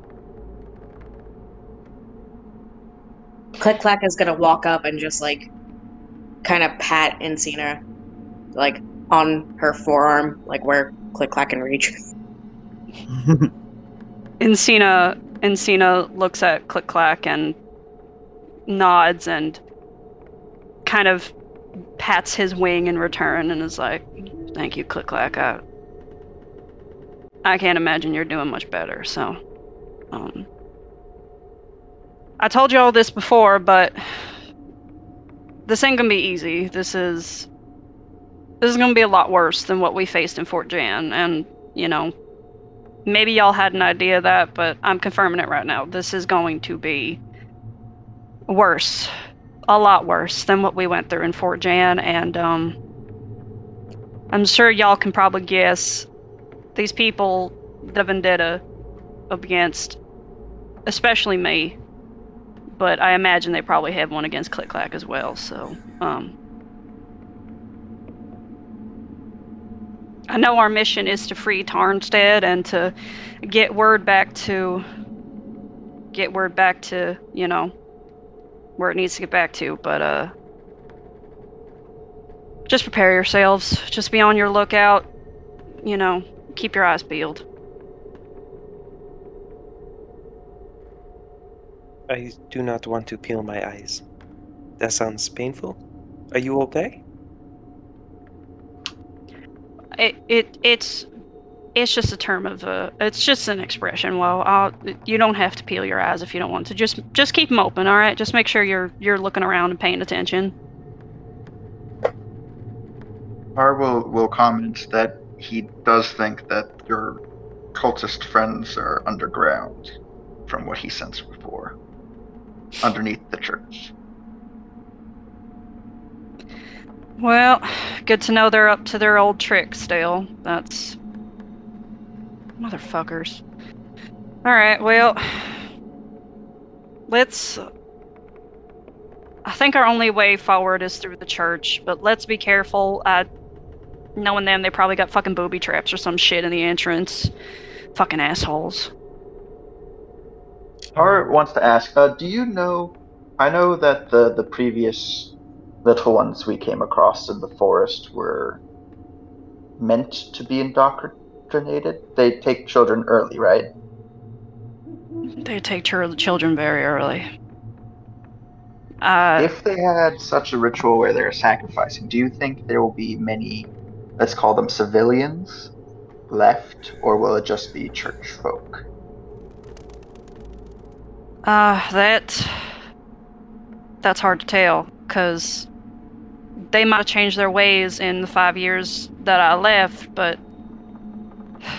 Click Clack is gonna walk up and just like kind of pat Encina like on her forearm, like where Click Clack can reach. Encina Encina looks at Click Clack and nods and kind of pats his wing in return and is like, "Thank you, Click Clack. I, I can't imagine you're doing much better." So, um, I told you all this before, but this ain't gonna be easy. This is this is gonna be a lot worse than what we faced in Fort Jan, and you know, maybe y'all had an idea of that, but I'm confirming it right now. This is going to be worse, a lot worse than what we went through in Fort Jan, and um, I'm sure y'all can probably guess these people the vendetta against, especially me. But I imagine they probably have one against Click Clack as well. So, um, I know our mission is to free Tarnstead and to get word back to get word back to you know where it needs to get back to. But uh, just prepare yourselves. Just be on your lookout. You know, keep your eyes peeled. I do not want to peel my eyes. That sounds painful. Are you okay? It it it's it's just a term of uh it's just an expression. Well, I'll, you don't have to peel your eyes if you don't want to. Just just keep them open, all right? Just make sure you're you're looking around and paying attention. Har will will comment that he does think that your cultist friends are underground, from what he sensed before, underneath the church. Well, good to know they're up to their old tricks still. That's motherfuckers. All right, well, let's I think our only way forward is through the church, but let's be careful. Uh, knowing them, they probably got fucking booby traps or some shit in the entrance. Fucking assholes. Har wants to ask, uh, do you know? I know that the the previous little ones we came across in the forest were meant to be indoctrinated. They take children early, right? They take chil- children very early. Uh, if they had such a ritual where they're sacrificing, do you think there will be many, let's call them civilians, left, or will it just be church folk? Uh, that that's hard to tell because they might have changed their ways in the five years that I left, but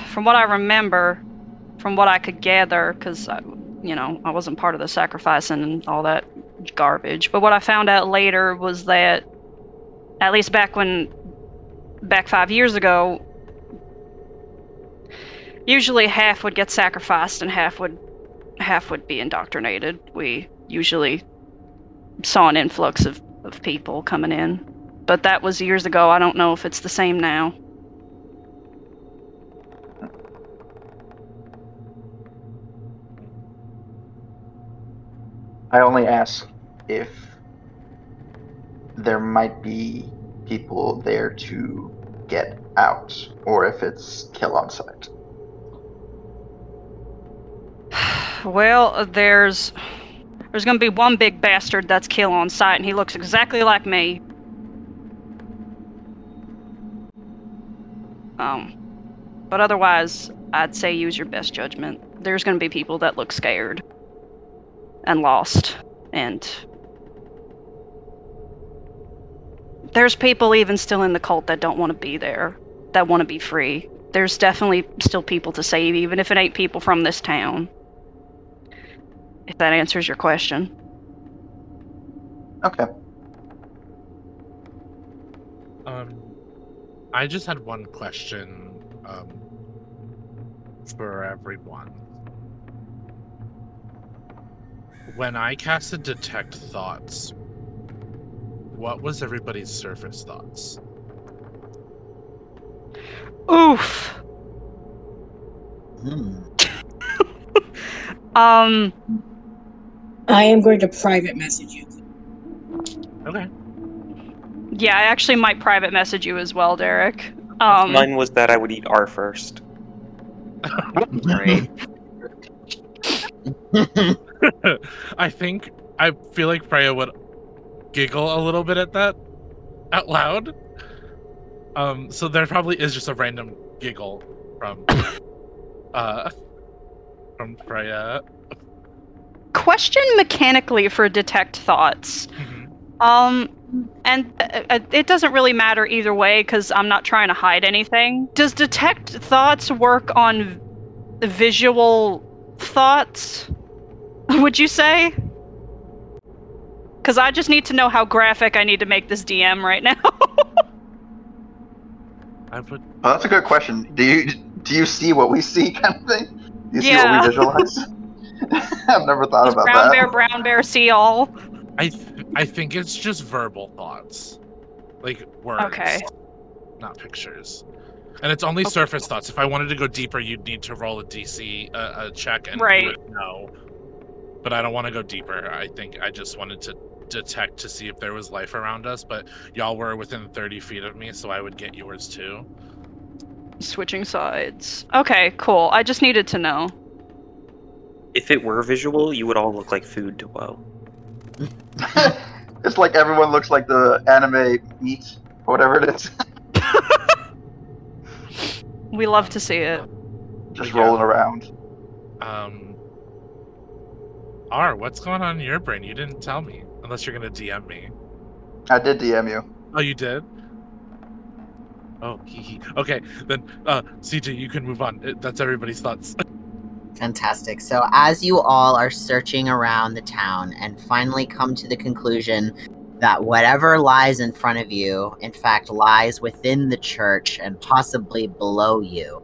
from what I remember, from what I could gather, because you know I wasn't part of the sacrificing and all that garbage, but what I found out later was that at least back when back five years ago, usually half would get sacrificed and half would half would be indoctrinated. We usually saw an influx of, of people coming in. But that was years ago. I don't know if it's the same now. I only ask if there might be people there to get out, or if it's kill on sight. Well, there's there's gonna be one big bastard that's kill on sight, and he looks exactly like me. Um, but otherwise, I'd say use your best judgment. There's gonna be people that look scared and lost, and there's people even still in the cult that don't want to be there, that want to be free. There's definitely still people to save, even if it ain't people from this town. If that answers your question. Okay. Um, I just had one question um, for everyone. When I casted Detect Thoughts, what was everybody's surface thoughts? Oof. Hmm. Um, I am going to private message you. Okay. yeah, I actually might private message you as well, Derek. Um, Mine was that I would eat R first. Great. I think I feel like Freya would giggle a little bit at that out loud. Um, so there probably is just a random giggle from uh from Freya. Question mechanically for detect thoughts. Mhm. Um, and uh, uh, it doesn't really matter either way because I'm not trying to hide anything. Does detect thoughts work on visual thoughts? Would you say? Because I just need to know how graphic I need to make this DM right now. I would Well, that's a good question. Do you do you see what we see, kind of thing? Do you see Yeah. what we visualize? I've never thought Does about brown that. Brown bear, brown bear, see all. I th- I think it's just verbal thoughts, like words, Okay. not pictures. And it's only Okay. surface thoughts. If I wanted to go deeper, you'd need to roll a DC uh, a check and Right. you would know. But I don't want to go deeper. I think I just wanted to detect to see if there was life around us. But y'all were within 30 feet of me, so I would get yours too. Switching sides. Okay, cool. I just needed to know. If it were visual, you would all look like food to Woe. it's like everyone looks like the anime meat, or whatever it is, We love to see it. just Yeah. rolling around. Um, R, what's going on in your brain? You didn't tell me, unless you're gonna DM me. I did DM you. Oh, you did? Oh, hee hee. Okay, then, uh, CJ, you can move on. That's everybody's thoughts. Fantastic. So, as you all are searching around the town and finally come to the conclusion that whatever lies in front of you, in fact, lies within the church and possibly below you,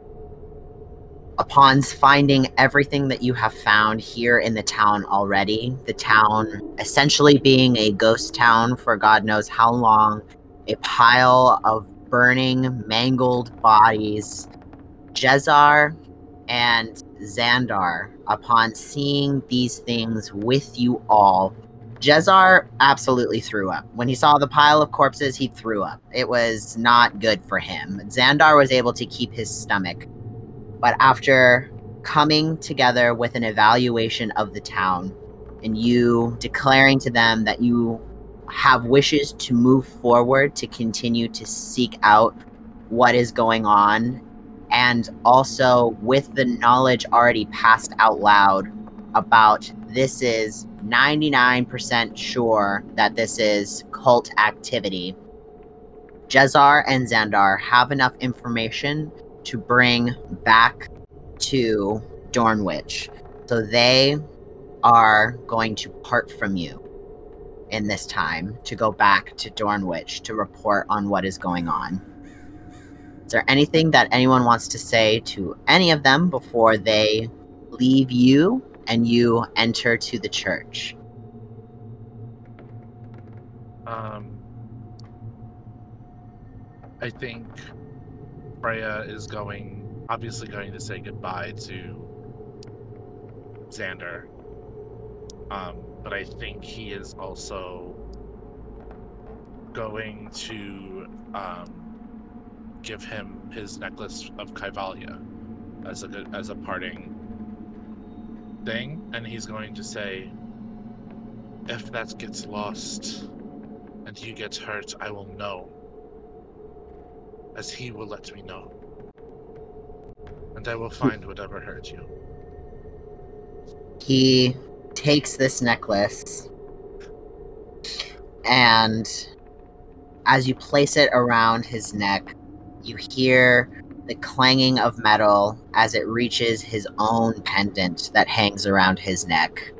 upon finding everything that you have found here in the town already, the town essentially being a ghost town for God knows how long, a pile of burning, mangled bodies, Jezar and Xander, upon seeing these things with you all, Jezar absolutely threw up. When he saw the pile of corpses, he threw up. It was not good for him. Xander was able to keep his stomach. But after coming together with an evaluation of the town, and you declaring to them that you have wishes to move forward to continue to seek out what is going on and also with the knowledge already passed out loud about this is 99% sure that this is cult activity. Jezar and Xander have enough information to bring back to Dornwich. So they are going to part from you in this time to go back to Dornwich to report on what is going on. Is there anything that anyone wants to say to any of them before they leave you and you enter to the church? Um, I think Freya is going, obviously going to say goodbye to Xander. Um, but I think he is also going to um, give him his necklace of Kaivalya as a as a parting thing, and he's going to say, "If that gets lost and you get hurt, I will know, as he will let me know, and I will find whatever hurt you." He takes this necklace and as you place it around his neck, you hear the clanging of metal as it reaches his own pendant that hangs around his neck.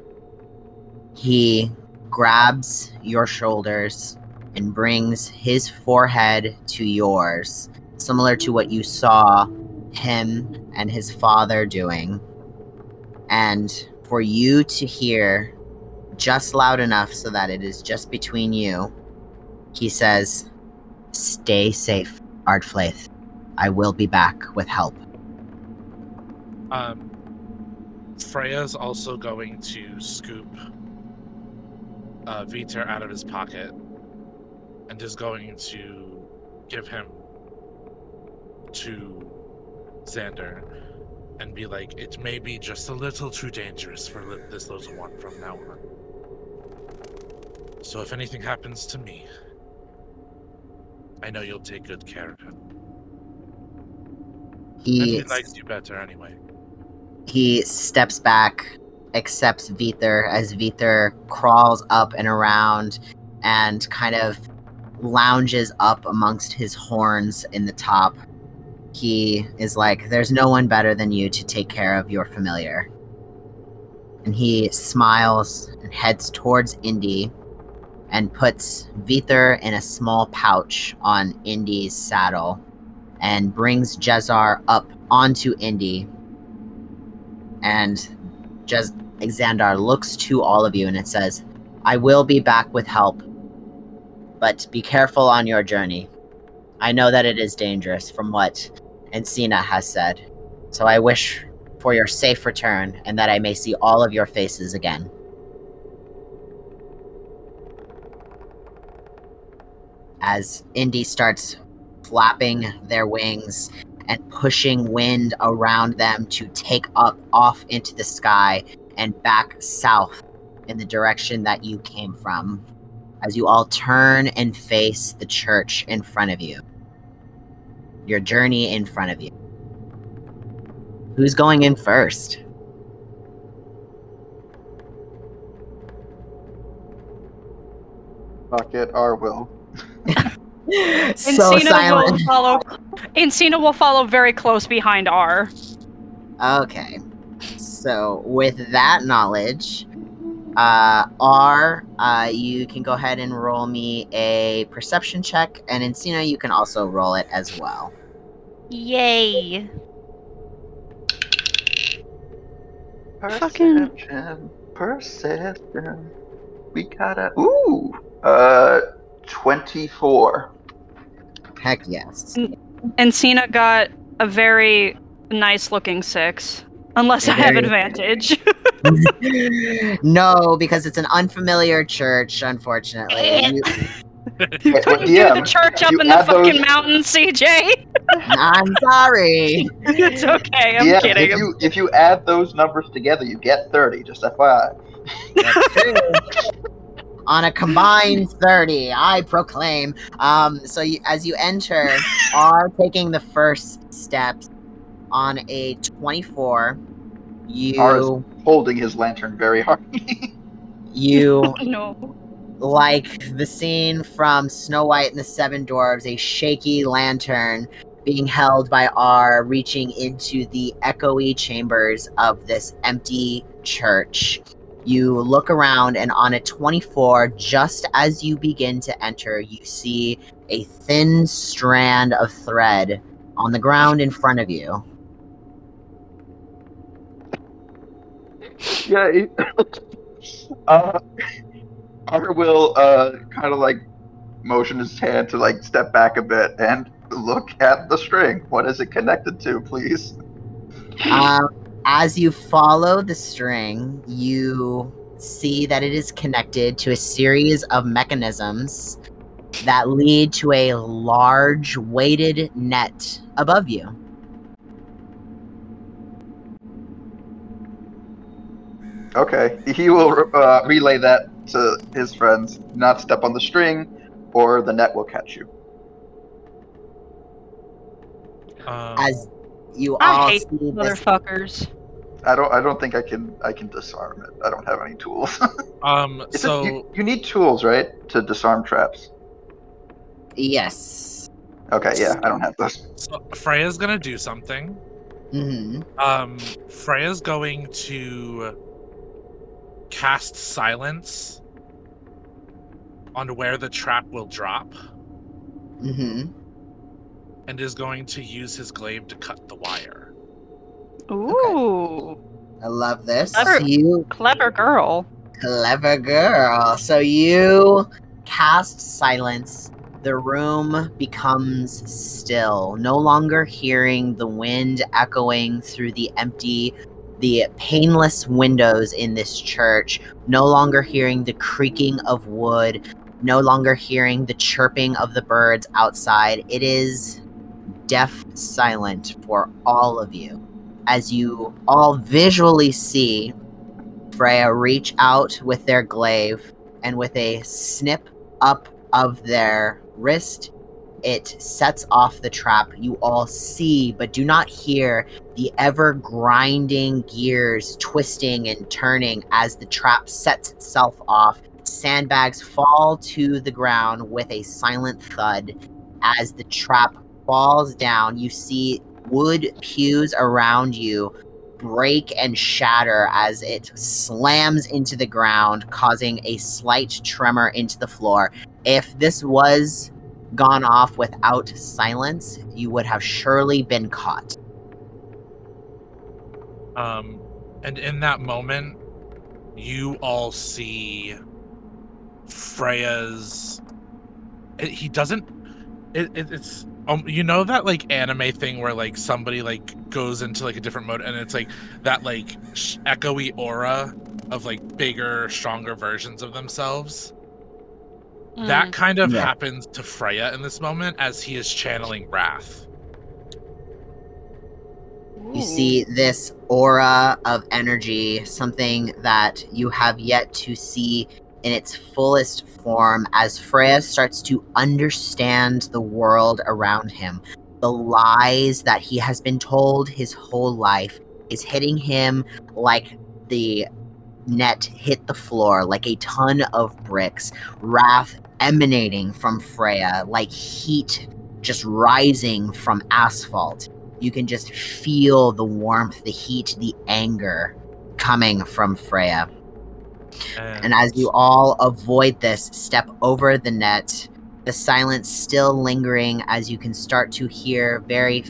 He grabs your shoulders and brings his forehead to yours, similar to what you saw him and his father doing. And for you to hear just loud enough so that it is just between you, he says, Stay safe, Ardflaith. I will be back with help. Um, Freya's also going to scoop uh, Viter out of his pocket and is going to give him to Xander and be like, it may be just a little too dangerous for li- this little one from now on. So if anything happens to me, I know you'll take good care of him. And He likes you better anyway. he steps back, accepts Vither as Vither crawls up and around and kind of lounges up amongst his horns in the top. He is like, There's no one better than you to take care of your familiar. And he smiles and heads towards Indy and puts Vither in a small pouch on Indy's saddle and brings Jezar up onto Indy and just Xander looks to all of you and it says, I will be back with help, but be careful on your journey. I know that it is dangerous from what Encina has said, so I wish for your safe return and that I may see all of your faces again. As Indy starts flapping their wings and pushing wind around them to take up off into the sky and back south in the direction that you came from as you all turn and face the church in front of you. Your journey in front of you. Who's going in first? Bucket R will. so Encina silent. will follow. Encina will follow very close behind R. Okay. So with that knowledge, uh, R, uh, you can go ahead and roll me a perception check, and Encina, you can also roll it as well. Yay. Fucking- Perception. Perception. We gotta. Ooh! Uh, 24. Heck yes. Encina got a very nice looking six. Unless I have advantage. no, because it's an unfamiliar church, unfortunately. Eh. You- you couldn't what- do yeah, the church up in the fucking those- mountains, CJ. I'm sorry. it's okay. I'm yeah, kidding. If you, if you add those numbers together, you get 30, just FYI. That's true. On a combined 30, I proclaim. Um, so you, as you enter, are taking the first steps on a 24. You Ours. Holding his lantern very hard. you no. like the scene from Snow White and the Seven Dwarves, a shaky lantern being held by R, reaching into the echoey chambers of this empty church. You look around, and on a 24, just as you begin to enter, you see a thin strand of thread on the ground in front of you. yeah. Uh, R will uh, kind of like motion his hand to like step back a bit and look at the string. What is it connected to, please? Um, as you follow the string, you see that it is connected to a series of mechanisms that lead to a large weighted net above you. Okay, he will uh, relay that to his friends. Not step on the string, or the net will catch you. Um, As you I all hate see this, Motherfuckers. I don't. I don't think I can. I can disarm it. I don't have any tools. um, It's a- so you, you need tools, right, to disarm traps. yes. Okay, yeah, I don't have those. so Freya's gonna do something. hmm Um, Freya's going to cast silence on where the trap will drop, hmm and is going to use his glaive to cut the wire. Ooh, I love this. Clever. You clever girl. Clever girl. So you cast silence the room becomes still, no longer hearing the wind echoing through the empty, the painless windows in this church, no longer hearing the creaking of wood, no longer hearing the chirping of the birds outside. It is deaf silent for all of you. As you all visually see Freya reach out with their glaive and with a snip up of their wrist, it sets off the trap. You all see, but do not hear the ever grinding gears twisting and turning as the trap sets itself off. Sandbags fall to the ground with a silent thud. As the trap falls down, you see wood pews around you break and shatter as it slams into the ground, causing a slight tremor into the floor. If this was gone off without silence, you would have surely been caught. Um, and in that moment, you all see Freya's. It, he doesn't. It, it, it's um, you know that like anime thing where like somebody like goes into like a different mode and it's like that like sh- echoey aura of like bigger, stronger versions of themselves. That kind of Yeah. happens to Freya in this moment as he is channeling wrath. You see this aura of energy, something that you have yet to see in its fullest form as Freya starts to understand the world around him. The lies that he has been told his whole life is hitting him like the net hit the floor, like a ton of bricks. Wrath emanating from Freya, like heat just rising from asphalt you can just feel the warmth, the heat, the anger coming from Freya. And as you all avoid this, step over the net, the silence still lingering as you can start to hear very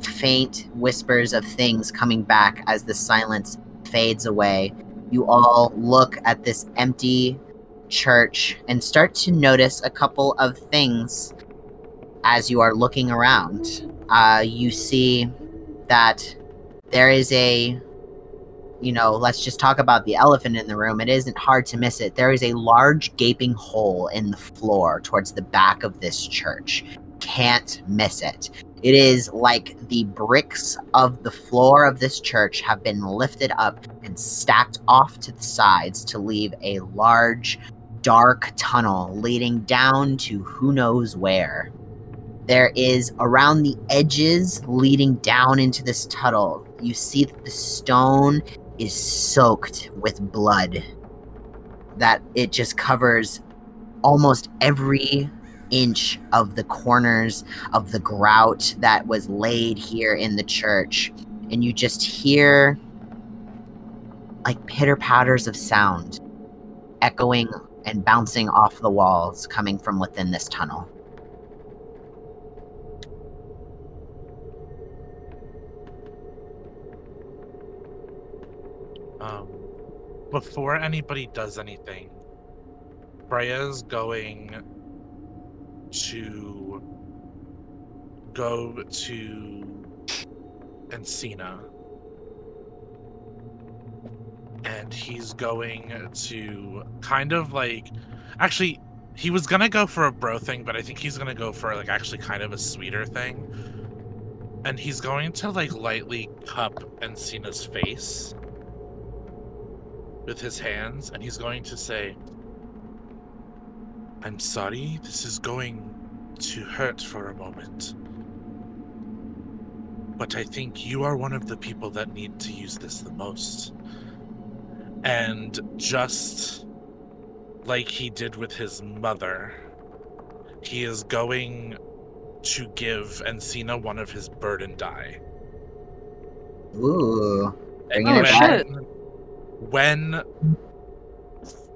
faint whispers of things coming back as the silence fades away. You all look at this empty church and start to notice a couple of things as you are looking around uh, you see that there is a you know let's just talk about the elephant in the room. It isn't hard to miss it. There is a large gaping hole in the floor towards the back of this church. Can't miss it. It is like the bricks of the floor of this church have been lifted up and stacked off to the sides to leave a large dark tunnel leading down to who knows where. There is around the edges leading down into this tunnel. You see that the stone is soaked with blood. That it just covers almost every inch of the corners of the grout that was laid here in the church. And you just hear like pitter patters of sound echoing and bouncing off the walls coming from within this tunnel. Um, before anybody does anything, Freya's going to go to Encina. And he's going to kind of like. Actually, he was gonna go for a bro thing, but I think he's gonna go for like actually kind of a sweeter thing. And he's going to like lightly cup Encina's face with his hands and he's going to say, I'm sorry, this is going to hurt for a moment. But I think you are one of the people that need to use this the most. And just like he did with his mother, he is going to give Encina one of his burden die. Ooh. And Bringing it Oh, back. shit. When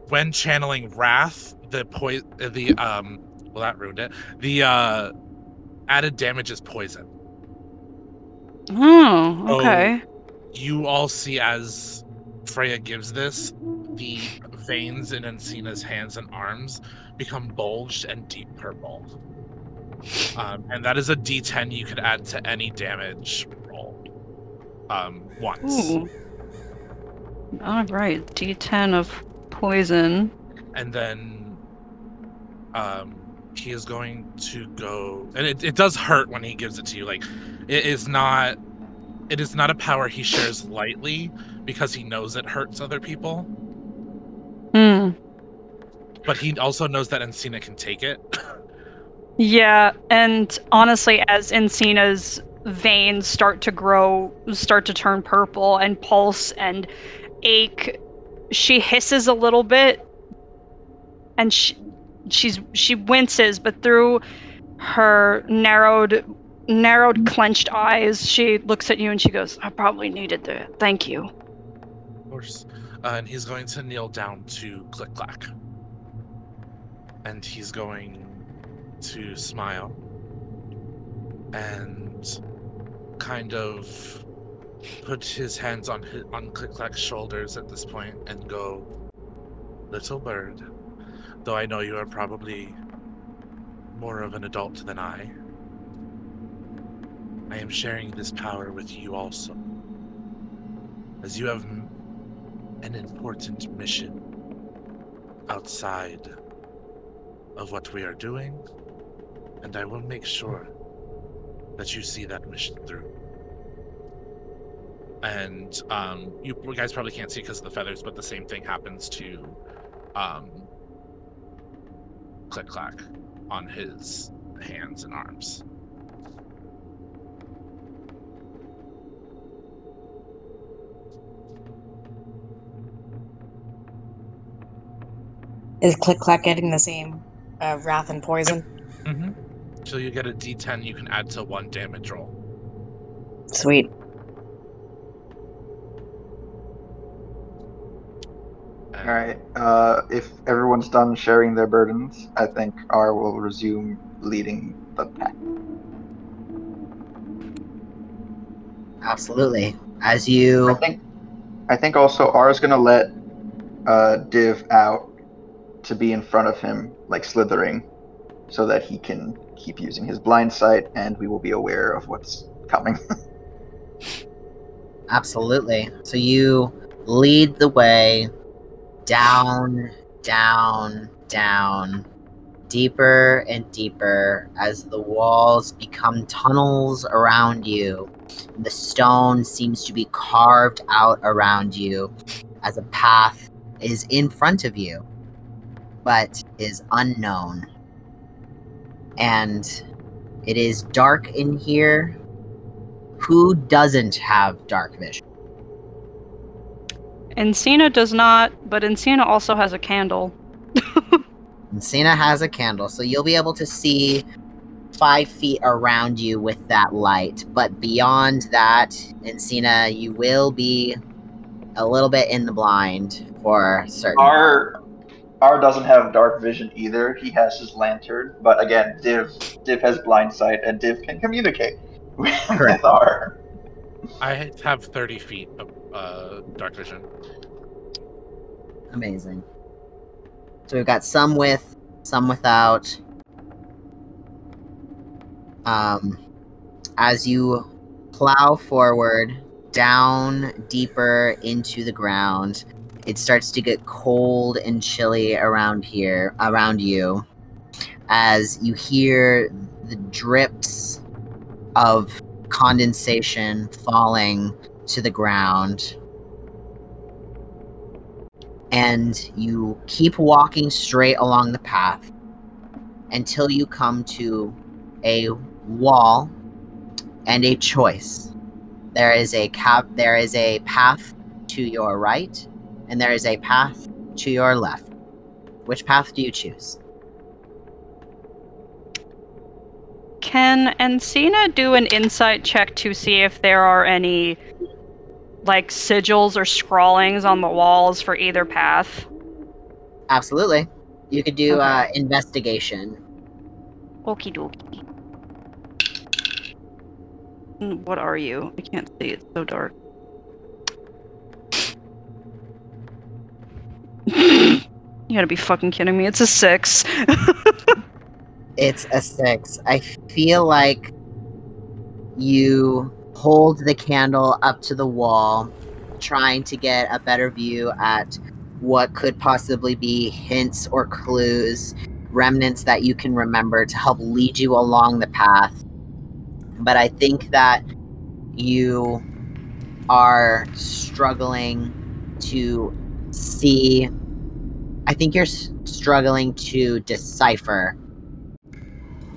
when channeling wrath the poi- uh, the um well that ruined it the uh added damage is poison Oh, okay. you all see as freya gives this the veins in Encina's hands and arms become bulged and deep purple. Um, and that is a D10 you could add to any damage roll. Um, once. Ooh. All right, D10 of poison. and then um he is going to go and it, it does hurt when he gives it to you like it is not it is not a power he shares lightly because he knows it hurts other people Hmm. but he also knows that Encina can take it Yeah, and honestly, as Encina's veins start to grow, start to turn purple and pulse and ache, she hisses a little bit, and she, she's she winces, but through her narrowed, narrowed, clenched eyes, she looks at you and she goes, "I probably needed that. Thank you." of course uh, and he's going to kneel down to click clack and he's going to smile and kind of put his hands on his, on click clack's shoulders at this point and go little bird though i know you are probably more of an adult than i i am sharing this power with you also as you have an important mission outside of what we are doing, and I will make sure that you see that mission through. And um, you guys probably can't see because of the feathers, but the same thing happens to um, Click Clack on his hands and arms. Is Click Clack getting the same uh, wrath and poison? Mm-hmm. So you get a D10 you can add to one damage roll. Sweet. All right. Uh, if everyone's done sharing their burdens, I think R will resume leading the pack. Absolutely. As you, I think. I think also R is gonna let uh, Div out to be in front of him, like slithering, so that he can keep using his blind sight, and we will be aware of what's coming. Absolutely. So you lead the way down, down, down, deeper and deeper as the walls become tunnels around you. The stone seems to be carved out around you as a path is in front of you, but is unknown. And it is dark in here, who doesn't have dark vision? Encina does not, but Encina also has a candle. Encina has a candle, so you'll be able to see five feet around you with that light. But beyond that, Encina, you will be a little bit in the blind for certain. R R doesn't have dark vision either. He has his lantern, but again, Div Div has blind sight, and Div can communicate with Correct. R. I have 30 feet of uh, dark vision. Amazing. So we've got some with, some without. Um, as you plow forward down deeper into the ground, it starts to get cold and chilly around here, around you, as you hear the drips of condensation falling to the ground and you keep walking straight along the path until you come to a wall and a choice. There is a cap there is a path to your right and there is a path to your left. Which path do you choose? Can Encina do an insight check to see if there are any like sigils or scrawlings on the walls for either path? Absolutely. You could do Okay. uh, investigation. Okie dokie. Mm, What are you? I can't see. It's so dark. You gotta be fucking kidding me. It's a six. It's a six. I feel like you hold the candle up to the wall, trying to get a better view at what could possibly be hints or clues, remnants that you can remember to help lead you along the path. But I think that you are struggling to see. I think you're struggling to decipher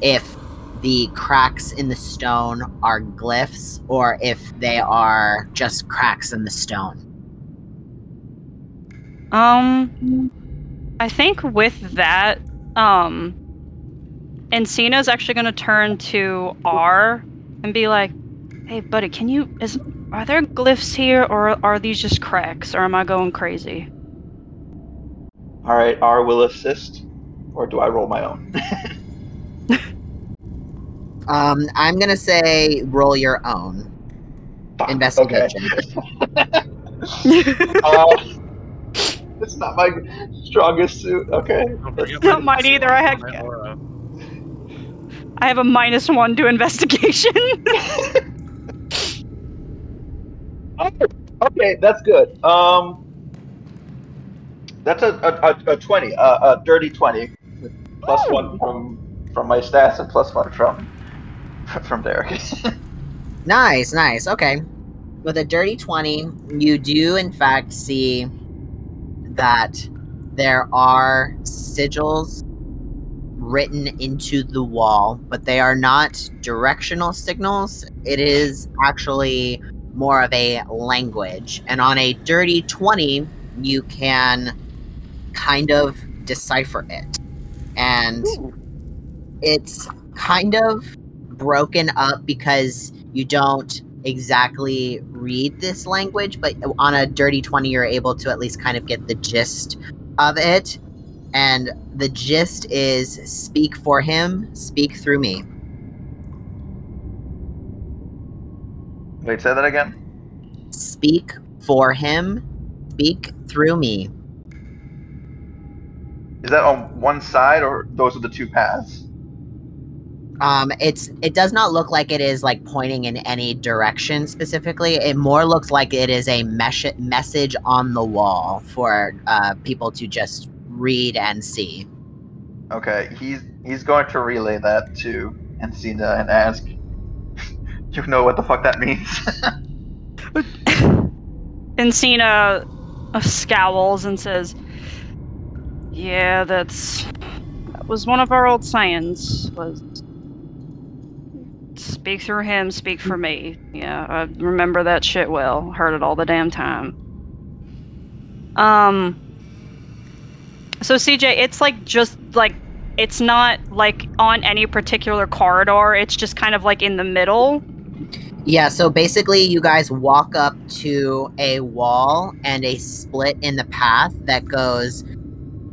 if the cracks in the stone are glyphs or if they are just cracks in the stone. Um, I think with that, um, Encina's actually gonna turn to R and be like, "Hey, buddy, can you? Is are there glyphs here, or are these just cracks, or am I going crazy?" All right, R will assist, or do I roll my own? Um, I'm gonna say roll your own Fuck, investigation. Okay. uh, it's not my strongest suit. Okay. Don't forget Not my mine either, I had- I have a minus one to investigation. Okay, that's good. Um, that's a a, a, a twenty, a, a dirty twenty, with plus one from from my stats and plus one from from Derek. Nice, nice. Okay. With a dirty 20, you do in fact see that there are sigils written into the wall, but they are not directional signals. It is actually more of a language. And on a dirty 20, you can kind of decipher it. And it's kind of broken up because you don't exactly read this language, but on a dirty 20, you're able to at least kind of get the gist of it. And the gist is speak for him, speak through me. Wait, say that again. Speak for him, speak through me. Is that on one side, or those are the two paths? Um, it's it does not look like it is like pointing in any direction specifically. It more looks like it is a mesh- message on the wall for uh, people to just read and see. Okay, he's he's going to relay that to Encina and ask, "You know what the fuck that means?" Encina uh, scowls and says, "Yeah, that's that was one of our old sayings. Was speak through him, speak for me. Yeah, I remember that shit well. Heard it all the damn time. Um. So CJ, it's like just like it's not like on any particular corridor. It's just kind of like in the middle. Yeah, so basically, you guys walk up to a wall and a split in the path that goes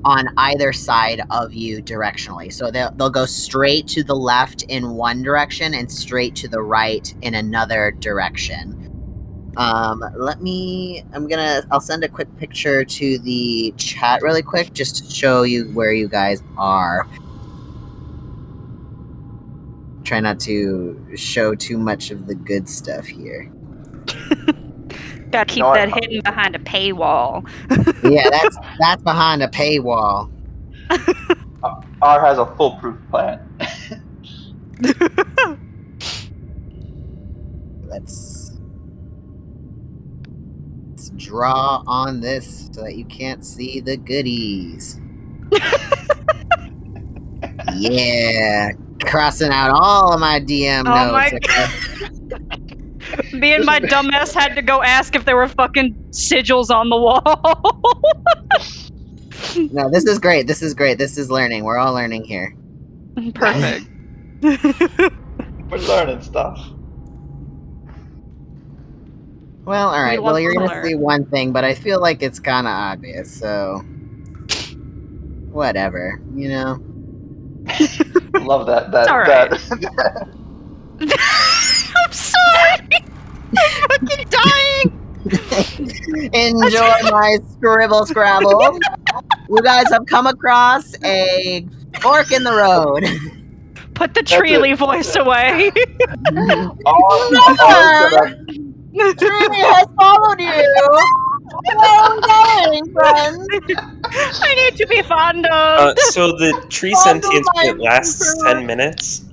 on either side of you directionally. So they'll, they'll go straight to the left in one direction and straight to the right in another direction. Um, let me, I'm gonna, I'll send a quick picture to the chat really quick just to show you where you guys are. Try not to show too much of the good stuff here. Gotta keep No, I- that hidden behind a paywall. yeah, that's that's behind a paywall. R has a foolproof plan. Let's let's draw on this so that you can't see the goodies. yeah, crossing out all of my DM Oh my notes. okay? Me and my dumbass had to go ask if there were fucking sigils on the wall. No, this is great. This is great. This is learning. We're all learning here. Perfect. We're learning stuff. Well, all right. Well, you're gonna see one thing, but I feel like it's kind of obvious. So, whatever. You know. Love that. That. All that I'm sorry. I'm fucking dying. Enjoy my scribble scrabble. you guys have come across a fork in the road. Put the That's. Treely voice away. Oh, Brother! Tree has followed you. Where are you going, friend? I need to be fond of. Uh, so the tree Follow sentience lasts ten minutes.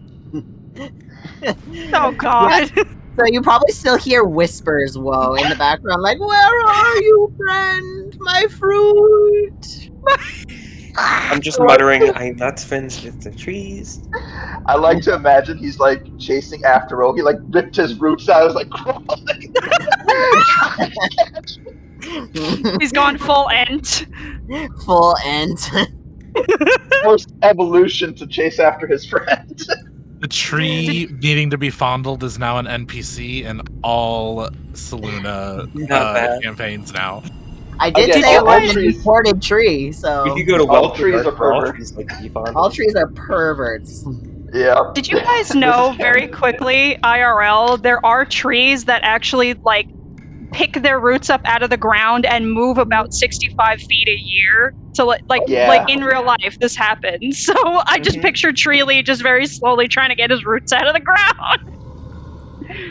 oh God. So you probably still hear whispers, whoa, in the background, like, "Where are you, friend? My fruit." I'm just muttering, I'm not friends with the trees. I like to imagine he's like chasing after Ro. He like ripped his roots out. Is like crawling. He's gone full ent. Full end. Forced evolution to chase after his friend. The tree needing to be fondled is now an NPC in all Saluna uh, campaigns now. I did Okay, say it all was an trees- tree, so We could go to All Welcome trees are all perverts. trees like to be fondled. all trees are perverts. yeah. Did you guys know very quickly, IRL, there are trees that actually like pick their roots up out of the ground and move about 65 feet a year. So like like, Yeah. like in real life this happens. So I just Mhm. pictured Treely just very slowly trying to get his roots out of the ground.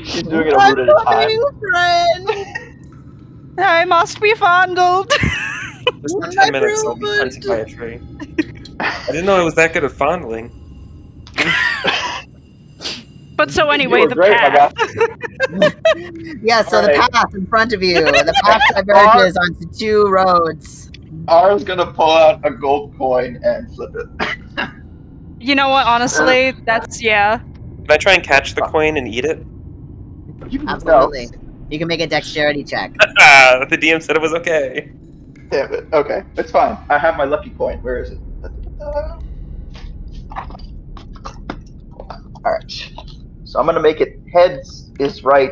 She's doing it a I'm root at a time. friend. I must be fondled. Just for ten minutes, I'll be fruit. hunted by a tree. I didn't know I was that good at fondling. But so anyway, the great, path. Yeah, so the Alright. path in front of you, the path diverges onto two roads. R's gonna pull out a gold coin and flip it. You know what? Honestly, that's yeah. Can I try and catch the coin and eat it? You Absolutely. You can make a dexterity check. Ah, the DM said it was okay. Damn it. Okay, it's fine. I have my lucky coin. Where is it? All right. So I'm gonna make it heads is right,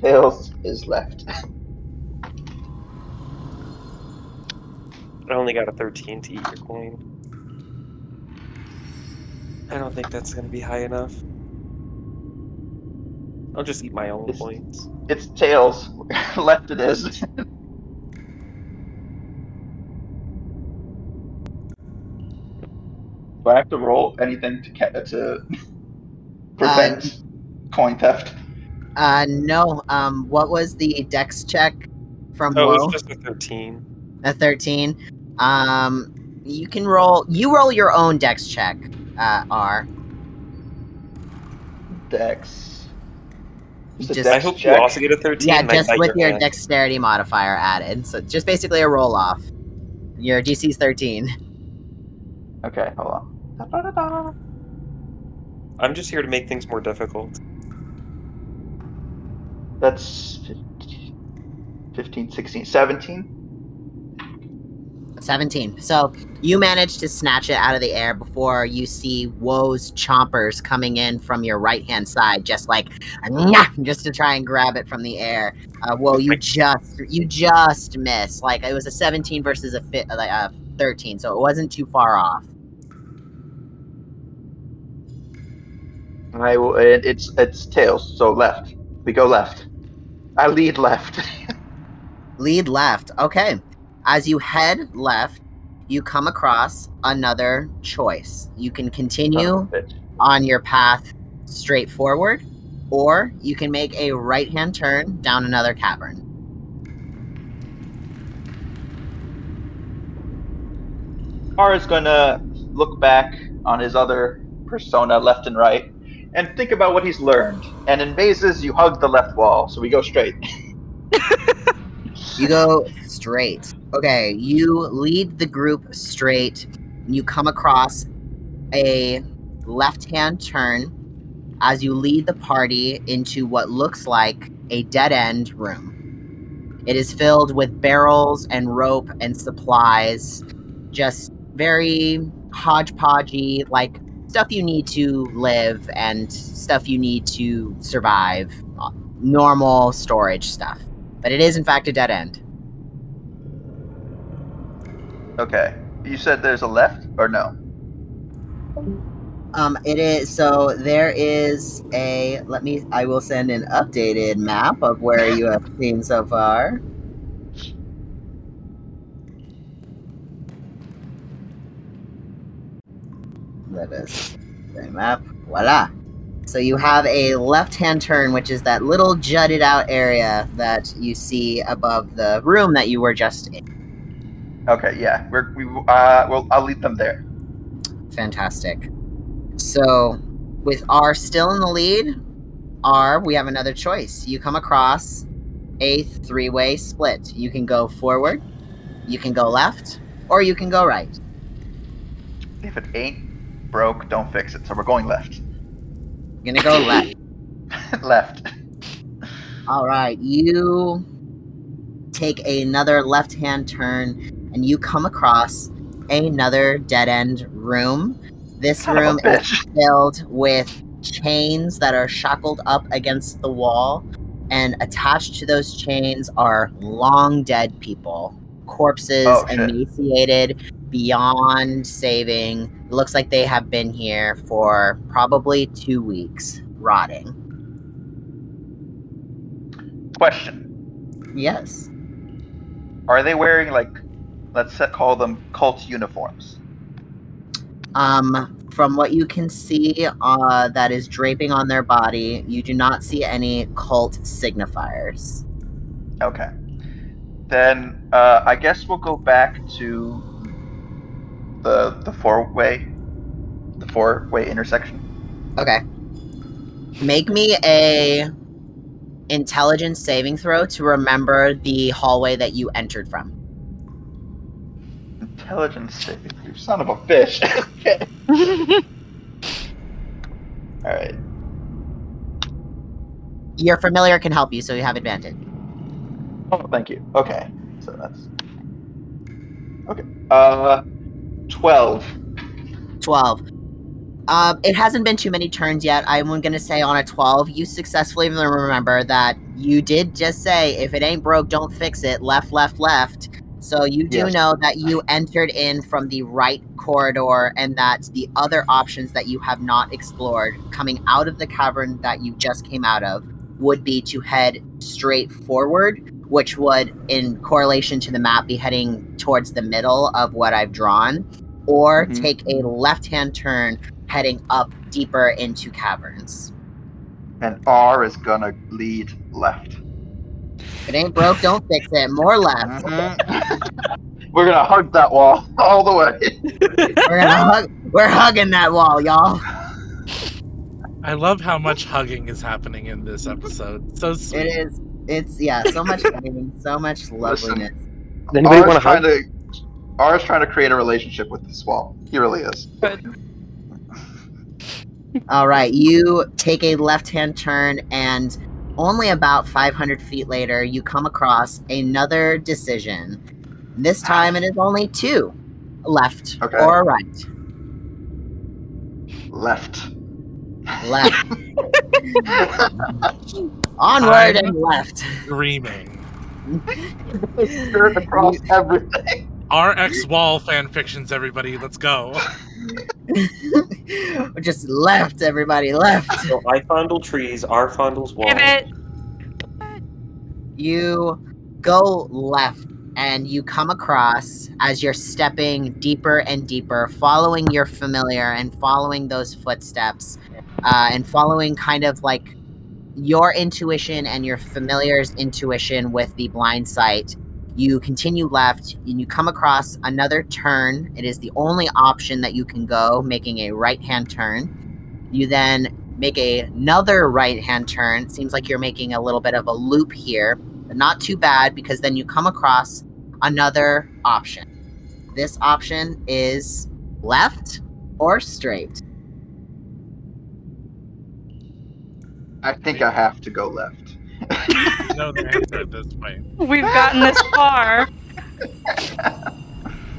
tails is left. I only got a 13 to eat your coin. I don't think that's gonna be high enough. I'll just eat my own It's- coins. It's tails. left it is. Do I have to roll anything to ca- to uh, prevent coin theft? Uh, no. Um, what was the dex check from Oh, it Woe? was just a 13. A thirteen. Um, you can roll. You roll your own dex check. Uh, R. Dex. Just a Just- I hope check? you also get a 13. Yeah, just with your hand. dexterity modifier added. So just basically a roll off. Your DC's thirteen. Okay, hold on. Da-da-da-da. I'm just here to make things more difficult. That's 15, 16, 17. 17. So you manage to snatch it out of the air before you see Woe's chompers coming in from your right hand side, just like "Nyah!" just to try and grab it from the air. Uh, Woe, you just you just miss. Like it was a 17 versus a fi- like a 13, so it wasn't too far off. I will, it's it's tails, so left. We go left. I lead left. Lead left. Okay. As you head left, you come across another choice. You can continue oh, Son of a bitch. on your path straight forward, or you can make a right hand turn down another cavern. Is gonna look back on his other persona left and right and think about what he's learned. And in mazes, you hug the left wall, so we go straight. You go straight. Okay, you lead the group straight. You come across a left hand turn as you lead the party into what looks like a dead end room. It is filled with barrels and rope and supplies, just very hodgepodgey, like stuff you need to live and stuff you need to survive. uh, Normal storage stuff. But it is, in fact, a dead end. Okay. You said there's a left or no? Um, it is so there is a. Let me. I will send an updated map of where you have seen so far. This map. Voila. So you have a left-hand turn, which is that little jutted out area that you see above the room that you were just in. Okay, yeah. We're we uh well I'll lead them there. Fantastic. So, with R still in the lead, R, we have another choice. You come across a three-way split. You can go forward, you can go left, or you can go right. If it ain't broke, don't fix it. So we're going left. You're gonna go left. left. All right, you take another left-hand turn, and you come across another dead-end room. This Son room is filled with chains that are shackled up against the wall, and attached to those chains are long dead people, corpses, Oh, emaciated beyond saving. It looks like they have been here for probably two weeks, rotting. Question: Yes. Are they wearing like, let's call them cult uniforms? Um, from what you can see, uh, that is draping on their body, you do not see any cult signifiers. Okay. Then uh, I guess we'll go back to the the four way, the four way intersection. Okay. Make me a intelligence saving throw to remember the hallway that you entered from. Intelligence saving. You son of a bitch. okay. All right. Your familiar can help you, so you have advantage. Oh, thank you. Okay. So that's okay. Uh, twelve. 12. Um, it hasn't been too many turns yet. I'm going to say on a 12, you successfully remember that you did just say, if it ain't broke, don't fix it. Left, left, left. So you do Yes. know that you entered in from the right corridor and that the other options that you have not explored coming out of the cavern that you just came out of would be to head straight forward, which would, in correlation to the map, be heading towards the middle of what I've drawn, or Mhm. take a left hand turn heading up deeper into caverns. And R is gonna lead left. If it ain't broke, don't fix it. More left. We're gonna hug that wall all the way. We're gonna hug. We're hugging that wall, y'all. I love how much hugging is happening in this episode. So sweet. It is. It's yeah. So much hugging, so much loveliness. Does anybody want to hug? to R is trying to create a relationship with this wall. He really is. All right, you take a left-hand turn, and only about 500 feet later, you come across another decision. This time, it is only two, left Okay. or right. Left. Left. Onward I'm- and left. Screaming. Skirt across everything. RX Wall fan fictions, everybody. Let's go. Just left, everybody left. So I fondle trees, R fondles walls. Give it. You go left and you come across as you're stepping deeper and deeper, following your familiar and following those footsteps, uh, and following kind of like your intuition and your familiar's intuition with the blind sight. You continue left and you come across another turn. It is the only option that you can go, making a right hand turn. You then make a, another right hand turn. It seems like you're making a little bit of a loop here, but not too bad because then you come across another option. This option is left or straight. I think I have to go left. You know the answer at this point. We've gotten this far.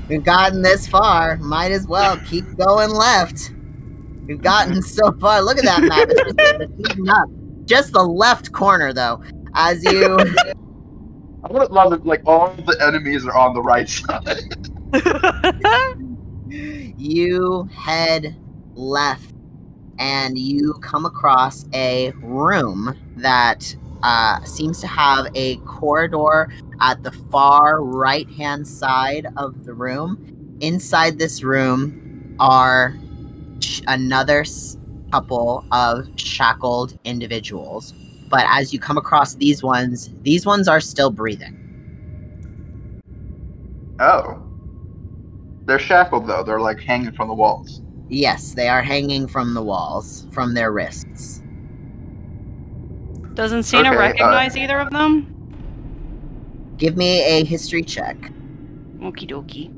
We've gotten this far. Might as well keep going left. We've gotten so far. Look at that map. It's just, up. Just the left corner, though. As you I would love it like all the enemies are on the right side. you head left and you come across a room that uh, seems to have a corridor at the far right hand side of the room. Inside this room are sh- another s- couple of shackled individuals. But as you come across these ones, these ones are still breathing. Oh. They're shackled though. They're like hanging from the walls. Yes, they are hanging from the walls, from their wrists. Doesn't Cena Okay, uh, recognize either of them? Give me a history check. Okie dokie.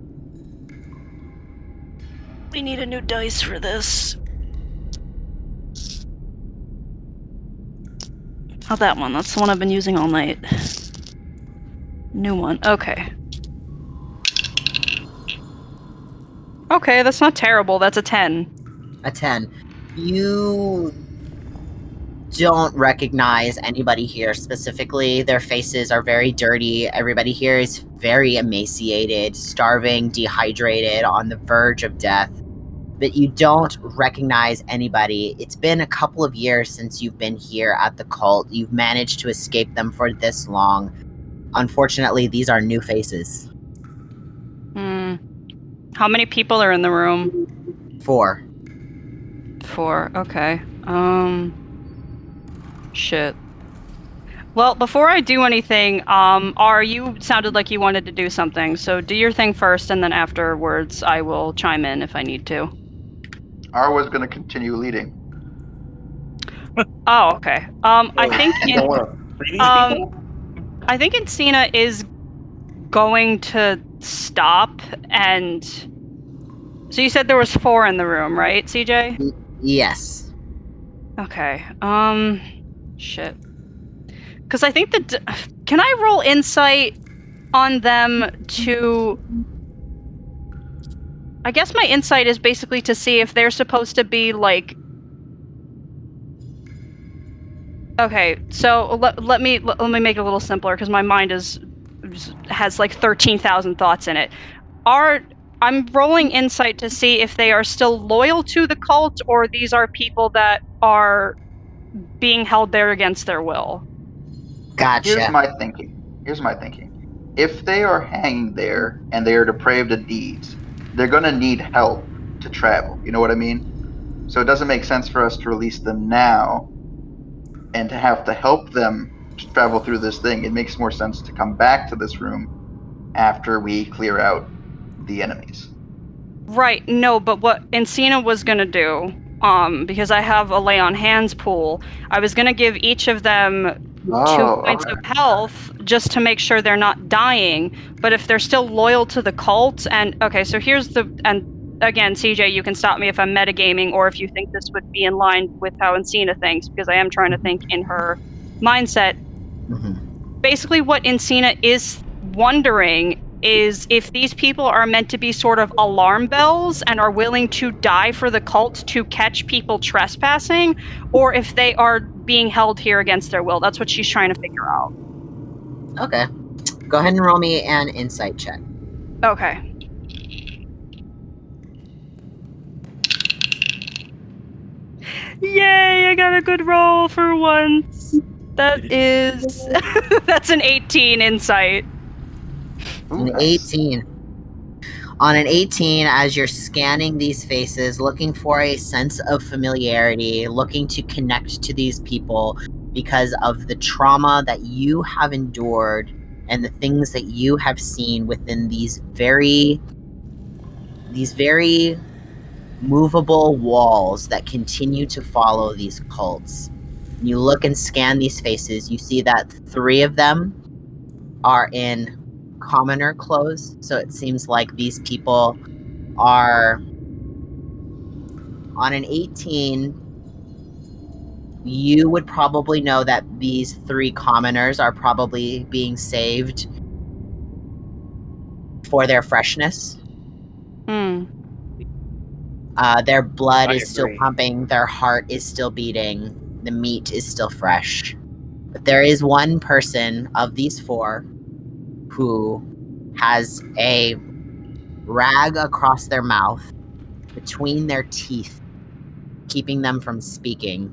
We need a new dice for this. Oh, that one. That's the one I've been using all night. New one. Okay. Okay, that's not terrible. That's a 10. A 10. You don't recognize anybody here specifically. Their faces are very dirty. Everybody here is very emaciated, starving, dehydrated, on the verge of death. But you don't recognize anybody. It's been a couple of years since you've been here at the cult. You've managed to escape them for this long. Unfortunately, these are new faces. Hmm. How many people are in the room? Four. Four. Okay. Um. Shit. Well, before I do anything, um, are you sounded like you wanted to do something, so do your thing first, and then afterwards I will chime in if I need to. R R's gonna continue leading. Oh, okay. Um, I think You in, don't want to free these Um. I think Encina is going to stop and. So you said there was four in the room, right, CJ? Yes. Okay. Um, shit. Because I think that. Can I roll insight on them to. I guess my insight is basically to see if they're supposed to be like. Okay, so let, let me let, let me make it a little simpler because my mind is has like thirteen thousand thoughts in it. Are I'm rolling insight to see if they are still loyal to the cult or these are people that are being held there against their will. Gotcha. Here's my thinking. Here's my thinking. If they are hanging there and they are depraved of deeds, they're gonna need help to travel. You know what I mean? So it doesn't make sense for us to release them now and to have to help them travel through this thing. It makes more sense to come back to this room after we clear out the enemies. Right, no, but what Encina was gonna do, um, because I have a lay on hands pool, I was gonna give each of them Oh, two points of health just to make sure they're not dying. But if they're still loyal to the cult, and okay, so here's the and again, CJ, you can stop me if I'm metagaming or if you think this would be in line with how Encina thinks, because I am trying to think in her mindset. Mhm. Basically, what Encina is wondering is if these people are meant to be sort of alarm bells and are willing to die for the cult to catch people trespassing, or if they are being held here against their will. That's what she's trying to figure out. Okay. Go ahead and roll me an insight check. Okay. Yay, I got a good roll for once. That is that's an 18 insight. Ooh, An nice. 18. On an 18, as you're scanning these faces, looking for a sense of familiarity, looking to connect to these people because of the trauma that you have endured and the things that you have seen within these very these very movable walls that continue to follow these cults. You look and scan these faces, you see that three of them are in commoner clothes. So it seems like these people are on an 18. You would probably know that these three commoners are probably being saved for their freshness. Hmm. Uh, their blood I is still pumping, their heart is still beating, the meat is still fresh. But there is one person of these four who has a rag across their mouth, between their teeth, keeping them from speaking,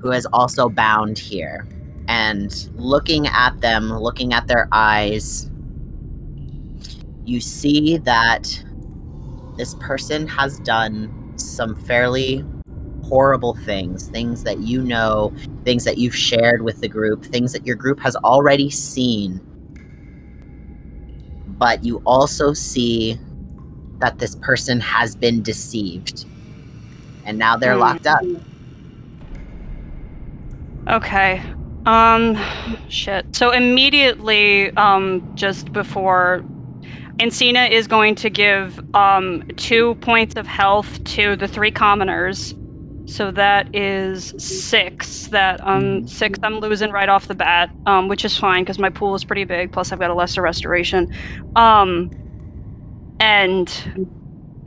who is also bound here. And looking at them, looking at their eyes, you see that this person has done some fairly horrible things, things that you know, things that you've shared with the group, things that your group has already seen. But you also see that this person has been deceived. And now they're Hmm. locked up. Okay. Um shit. So immediately um just before Encina is going to give um 2 points of health to the three commoners. So that is 6 that um 6 I'm losing right off the bat, um which is fine cuz my pool is pretty big plus I've got a lesser restoration. Um and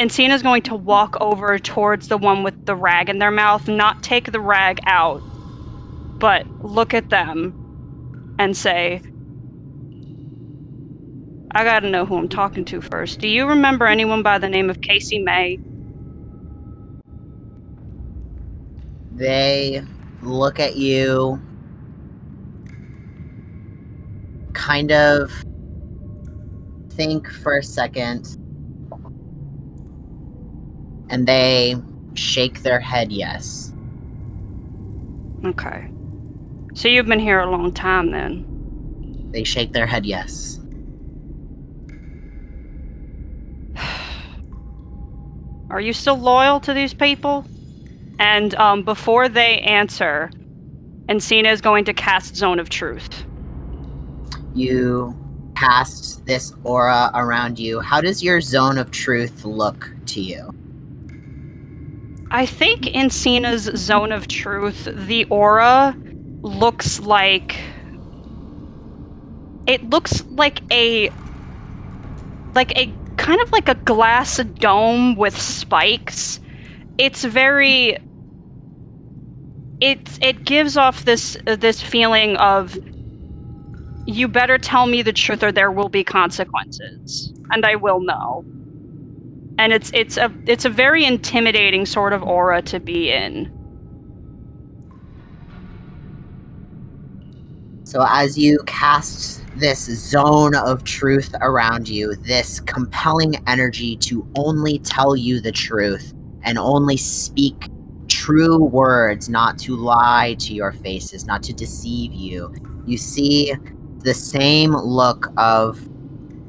Encina's going to walk over towards the one with the rag in their mouth, not take the rag out, but look at them and say, I gotta know who I'm talking to first. Do you remember anyone by the name of Casey May? They look at you, kind of think for a second, and they shake their head yes. Okay. So you've been here a long time then. They shake their head yes. Are you still loyal to these people? And um, before they answer, Encina is going to cast Zone of Truth. You cast this aura around you. How does your zone of truth look to you? I think Encina's zone of truth, the aura looks like it looks like a like a kind of like a glass dome with spikes. It's very it it gives off this uh, this feeling of you better tell me the truth or there will be consequences and I will know and it's it's a it's a very intimidating sort of aura to be in. So, as you cast this zone of truth around you, this compelling energy to only tell you the truth and only speak true words, not to lie to your faces, not to deceive you, you see the same look of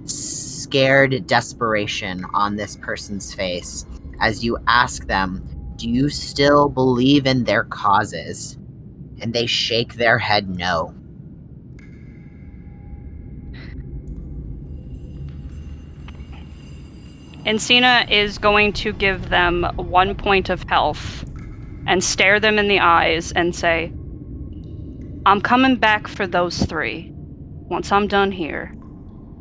scared desperation on this person's face as you ask them, Do you still believe in their causes? And they shake their head no. Encina is going to give them one point of health and stare them in the eyes and say, I'm coming back for those three. Once I'm done here,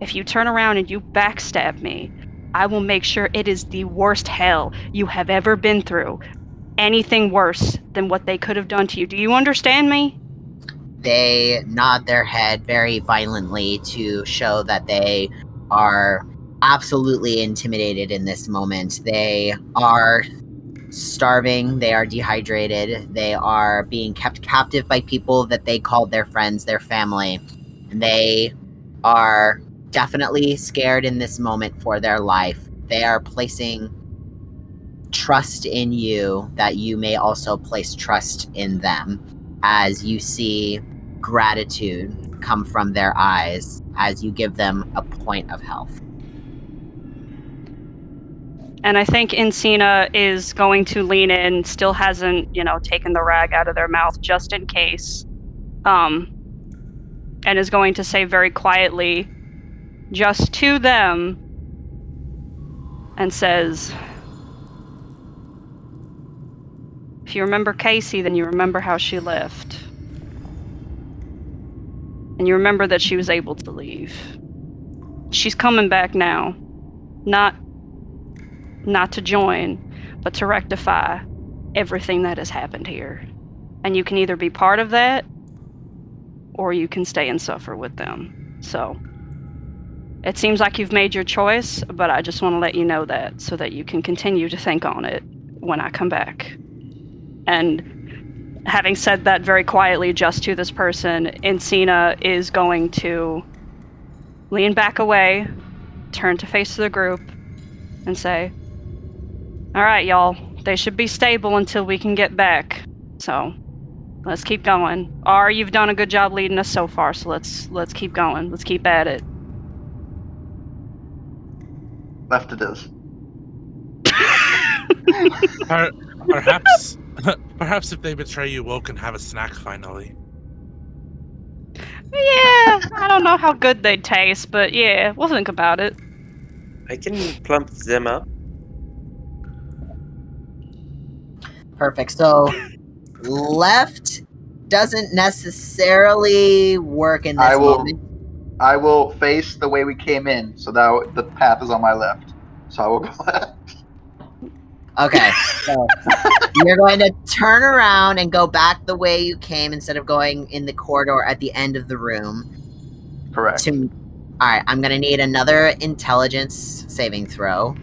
if you turn around and you backstab me, I will make sure it is the worst hell you have ever been through. Anything worse than what they could have done to you. Do you understand me? They nod their head very violently to show that they are absolutely intimidated in this moment. They are starving, they are dehydrated, they are being kept captive by people that they called their friends, their family, and they are definitely scared in this moment for their life. They are placing trust in you that you may also place trust in them as you see gratitude come from their eyes as you give them a point of health. And I think Encina is going to lean in, still hasn't, you know, taken the rag out of their mouth just in case. Um, and is going to say very quietly, just to them, and says, If you remember Casey, then you remember how she left. And you remember that she was able to leave. She's coming back now. Not not to join, but to rectify everything that has happened here. And you can either be part of that or you can stay and suffer with them. So it seems like you've made your choice, but I just want to let you know that so that you can continue to think on it when I come back. And having said that very quietly just to this person, Encina is going to lean back away, turn to face the group, and say, All right, y'all. They should be stable until we can get back. So, let's keep going. R, you've done a good job leading us so far, so let's let's keep going. Let's keep at it. Left it is. Per- perhaps, perhaps if they betray you, Woe can have a snack finally. Yeah, I don't know how good they'd taste, but yeah, we'll think about it. I can plump them up. Perfect. So left doesn't necessarily work in this I will- moment. I will face the way we came in, so that the path is on my left. So I will go left. Okay. So you're going to turn around and go back the way you came instead of going in the corridor at the end of the room. Correct. To all right, I'm gonna need another intelligence saving throw.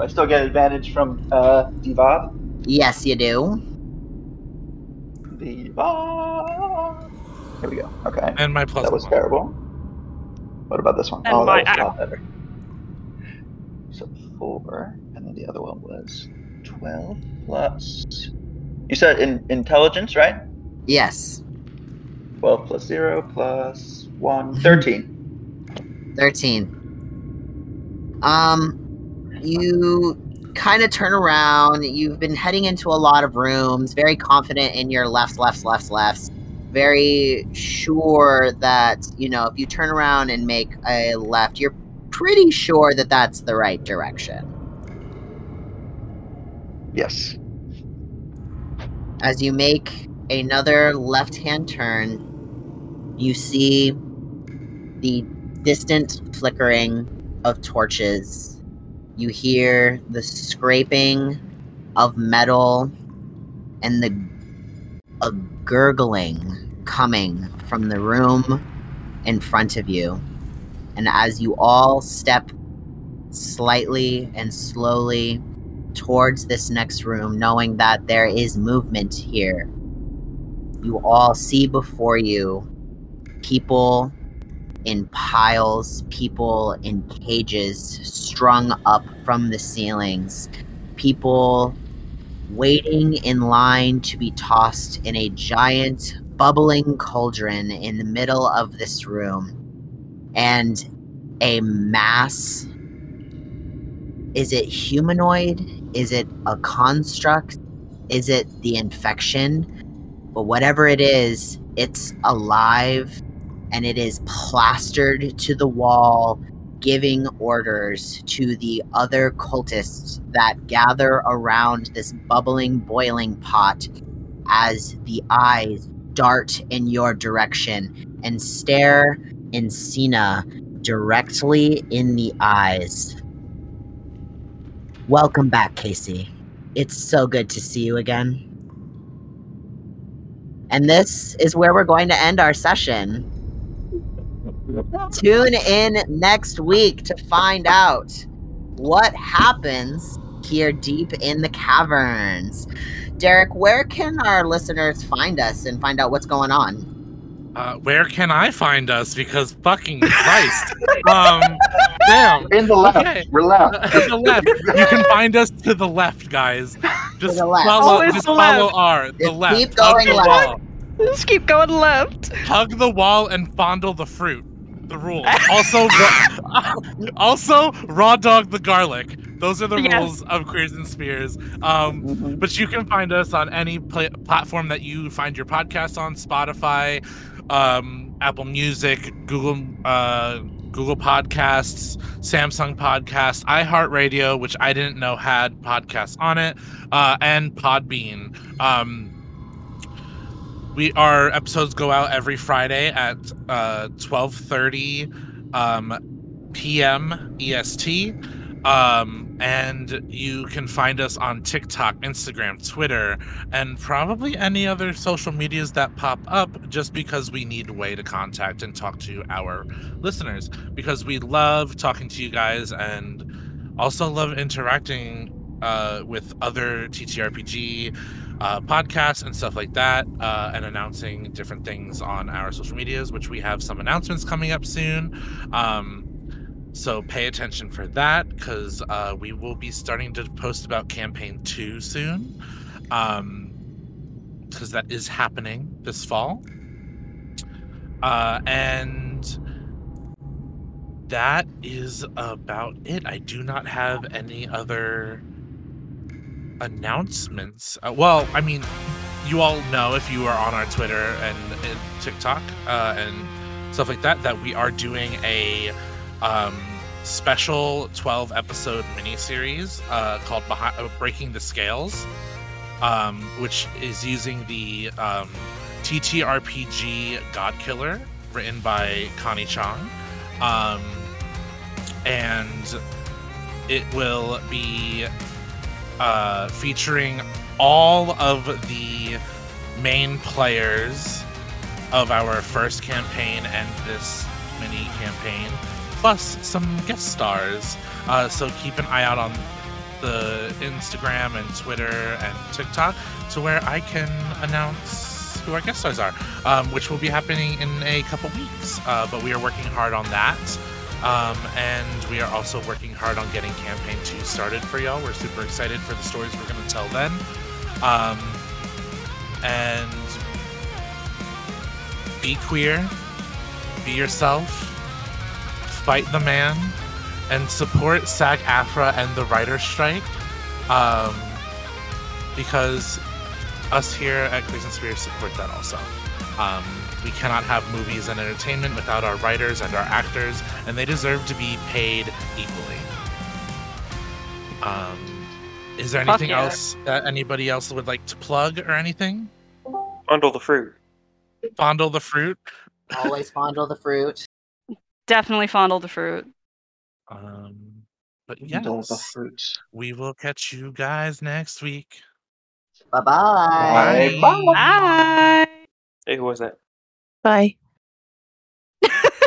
Do I still get advantage from uh, Divad? Yes, you do. Divad. Here we go. Okay. And my plus That was one. terrible. What about this one? And oh, my that was a lot better. So four, and then the other one was twelve plus. You said in intelligence, right? Yes, Twelve plus zero plus one. Thirteen. thirteen. Um, you kind of turn around. You've been heading into a lot of rooms, very confident in your lefts, lefts, lefts, lefts. Very sure that you know if you turn around and make a left, you're pretty sure that that's the right direction. Yes. As you make another left hand turn, you see the distant flickering of torches. You hear the scraping of metal and the a gurgling coming from the room in front of you. And as you all step slightly and slowly towards this next room, knowing that there is movement here. You all see before you people in piles, people in cages strung up from the ceilings, people waiting in line to be tossed in a giant bubbling cauldron in the middle of this room. And a mass is it humanoid? Is it a construct? Is it the infection? But whatever it is, it's alive and it is plastered to the wall, giving orders to the other cultists that gather around this bubbling, boiling pot as the eyes dart in your direction and stare Encina directly in the eyes. Welcome back, Casey. It's so good to see you again. And this is where we're going to end our session. Tune in next week to find out what happens here deep in the caverns. Derek, where can our listeners find us and find out what's going on? Uh, where can I find us? Because fucking Christ. um, damn. In the left. Okay. We're left. to the left. You can find us to the left, guys. Just the left. follow, Always just the follow left. R. The Just left. keep Hug going the left. wall. Let's keep going left. Hug the wall and fondle the fruit. The rules. Also, ra- also raw dog the garlic. Those are the Yes. rules of Queers and Spears. Um, Mhm. but you can find us on any pla- platform that you find your podcast on spotify um, apple music google uh, google podcasts samsung podcast iheartradio which i didn't know had podcasts on it uh, and podbean um, we our episodes go out every friday at uh, 12.30 um, p.m est um, and you can find us on TikTok, Instagram, Twitter, and probably any other social medias that pop up just because we need a way to contact and talk to our listeners. Because we love talking to you guys and also love interacting uh, with other TTRPG uh, podcasts and stuff like that uh, and announcing different things on our social medias, which we have some announcements coming up soon. Um, so pay attention for that because uh, we will be starting to post about campaign two soon. Um, because that is happening this fall. Uh, and that is about it. I do not have any other announcements. Uh, well, I mean, you all know if you are on our Twitter and, and TikTok uh, and stuff like that that we are doing a um, special 12 episode miniseries uh, called uh, Breaking the Scales, um, which is using the um, TTRPG God Killer written by Connie Chong. Um, and it will be uh, featuring all of the main players of our first campaign and this mini campaign, plus some guest stars. Uh, so keep an eye out on the Instagram and Twitter and TikTok to where I can announce who our guest stars are, um, which will be happening in a couple weeks. Uh, but we are working hard on that. Um, and we are also working hard on getting campaign two started for y'all. We're super excited for the stories we're going to tell then. Um, and be queer, be yourself, fight the man, and support SAG AFTRA and the writer's strike. Um, because us here at Queers and Spears support that also. Um, we cannot have movies and entertainment without our writers and our actors, and they deserve to be paid equally. Um, is there anything yeah. else that anybody else would like to plug or anything? Bundle the fruit. Fondle the fruit. Always fondle the fruit. Definitely fondle the fruit. Um, but Indulge the fruit. we will catch you guys next week. Bye bye. Bye. Bye. Bye. Hey, who was that? Bye.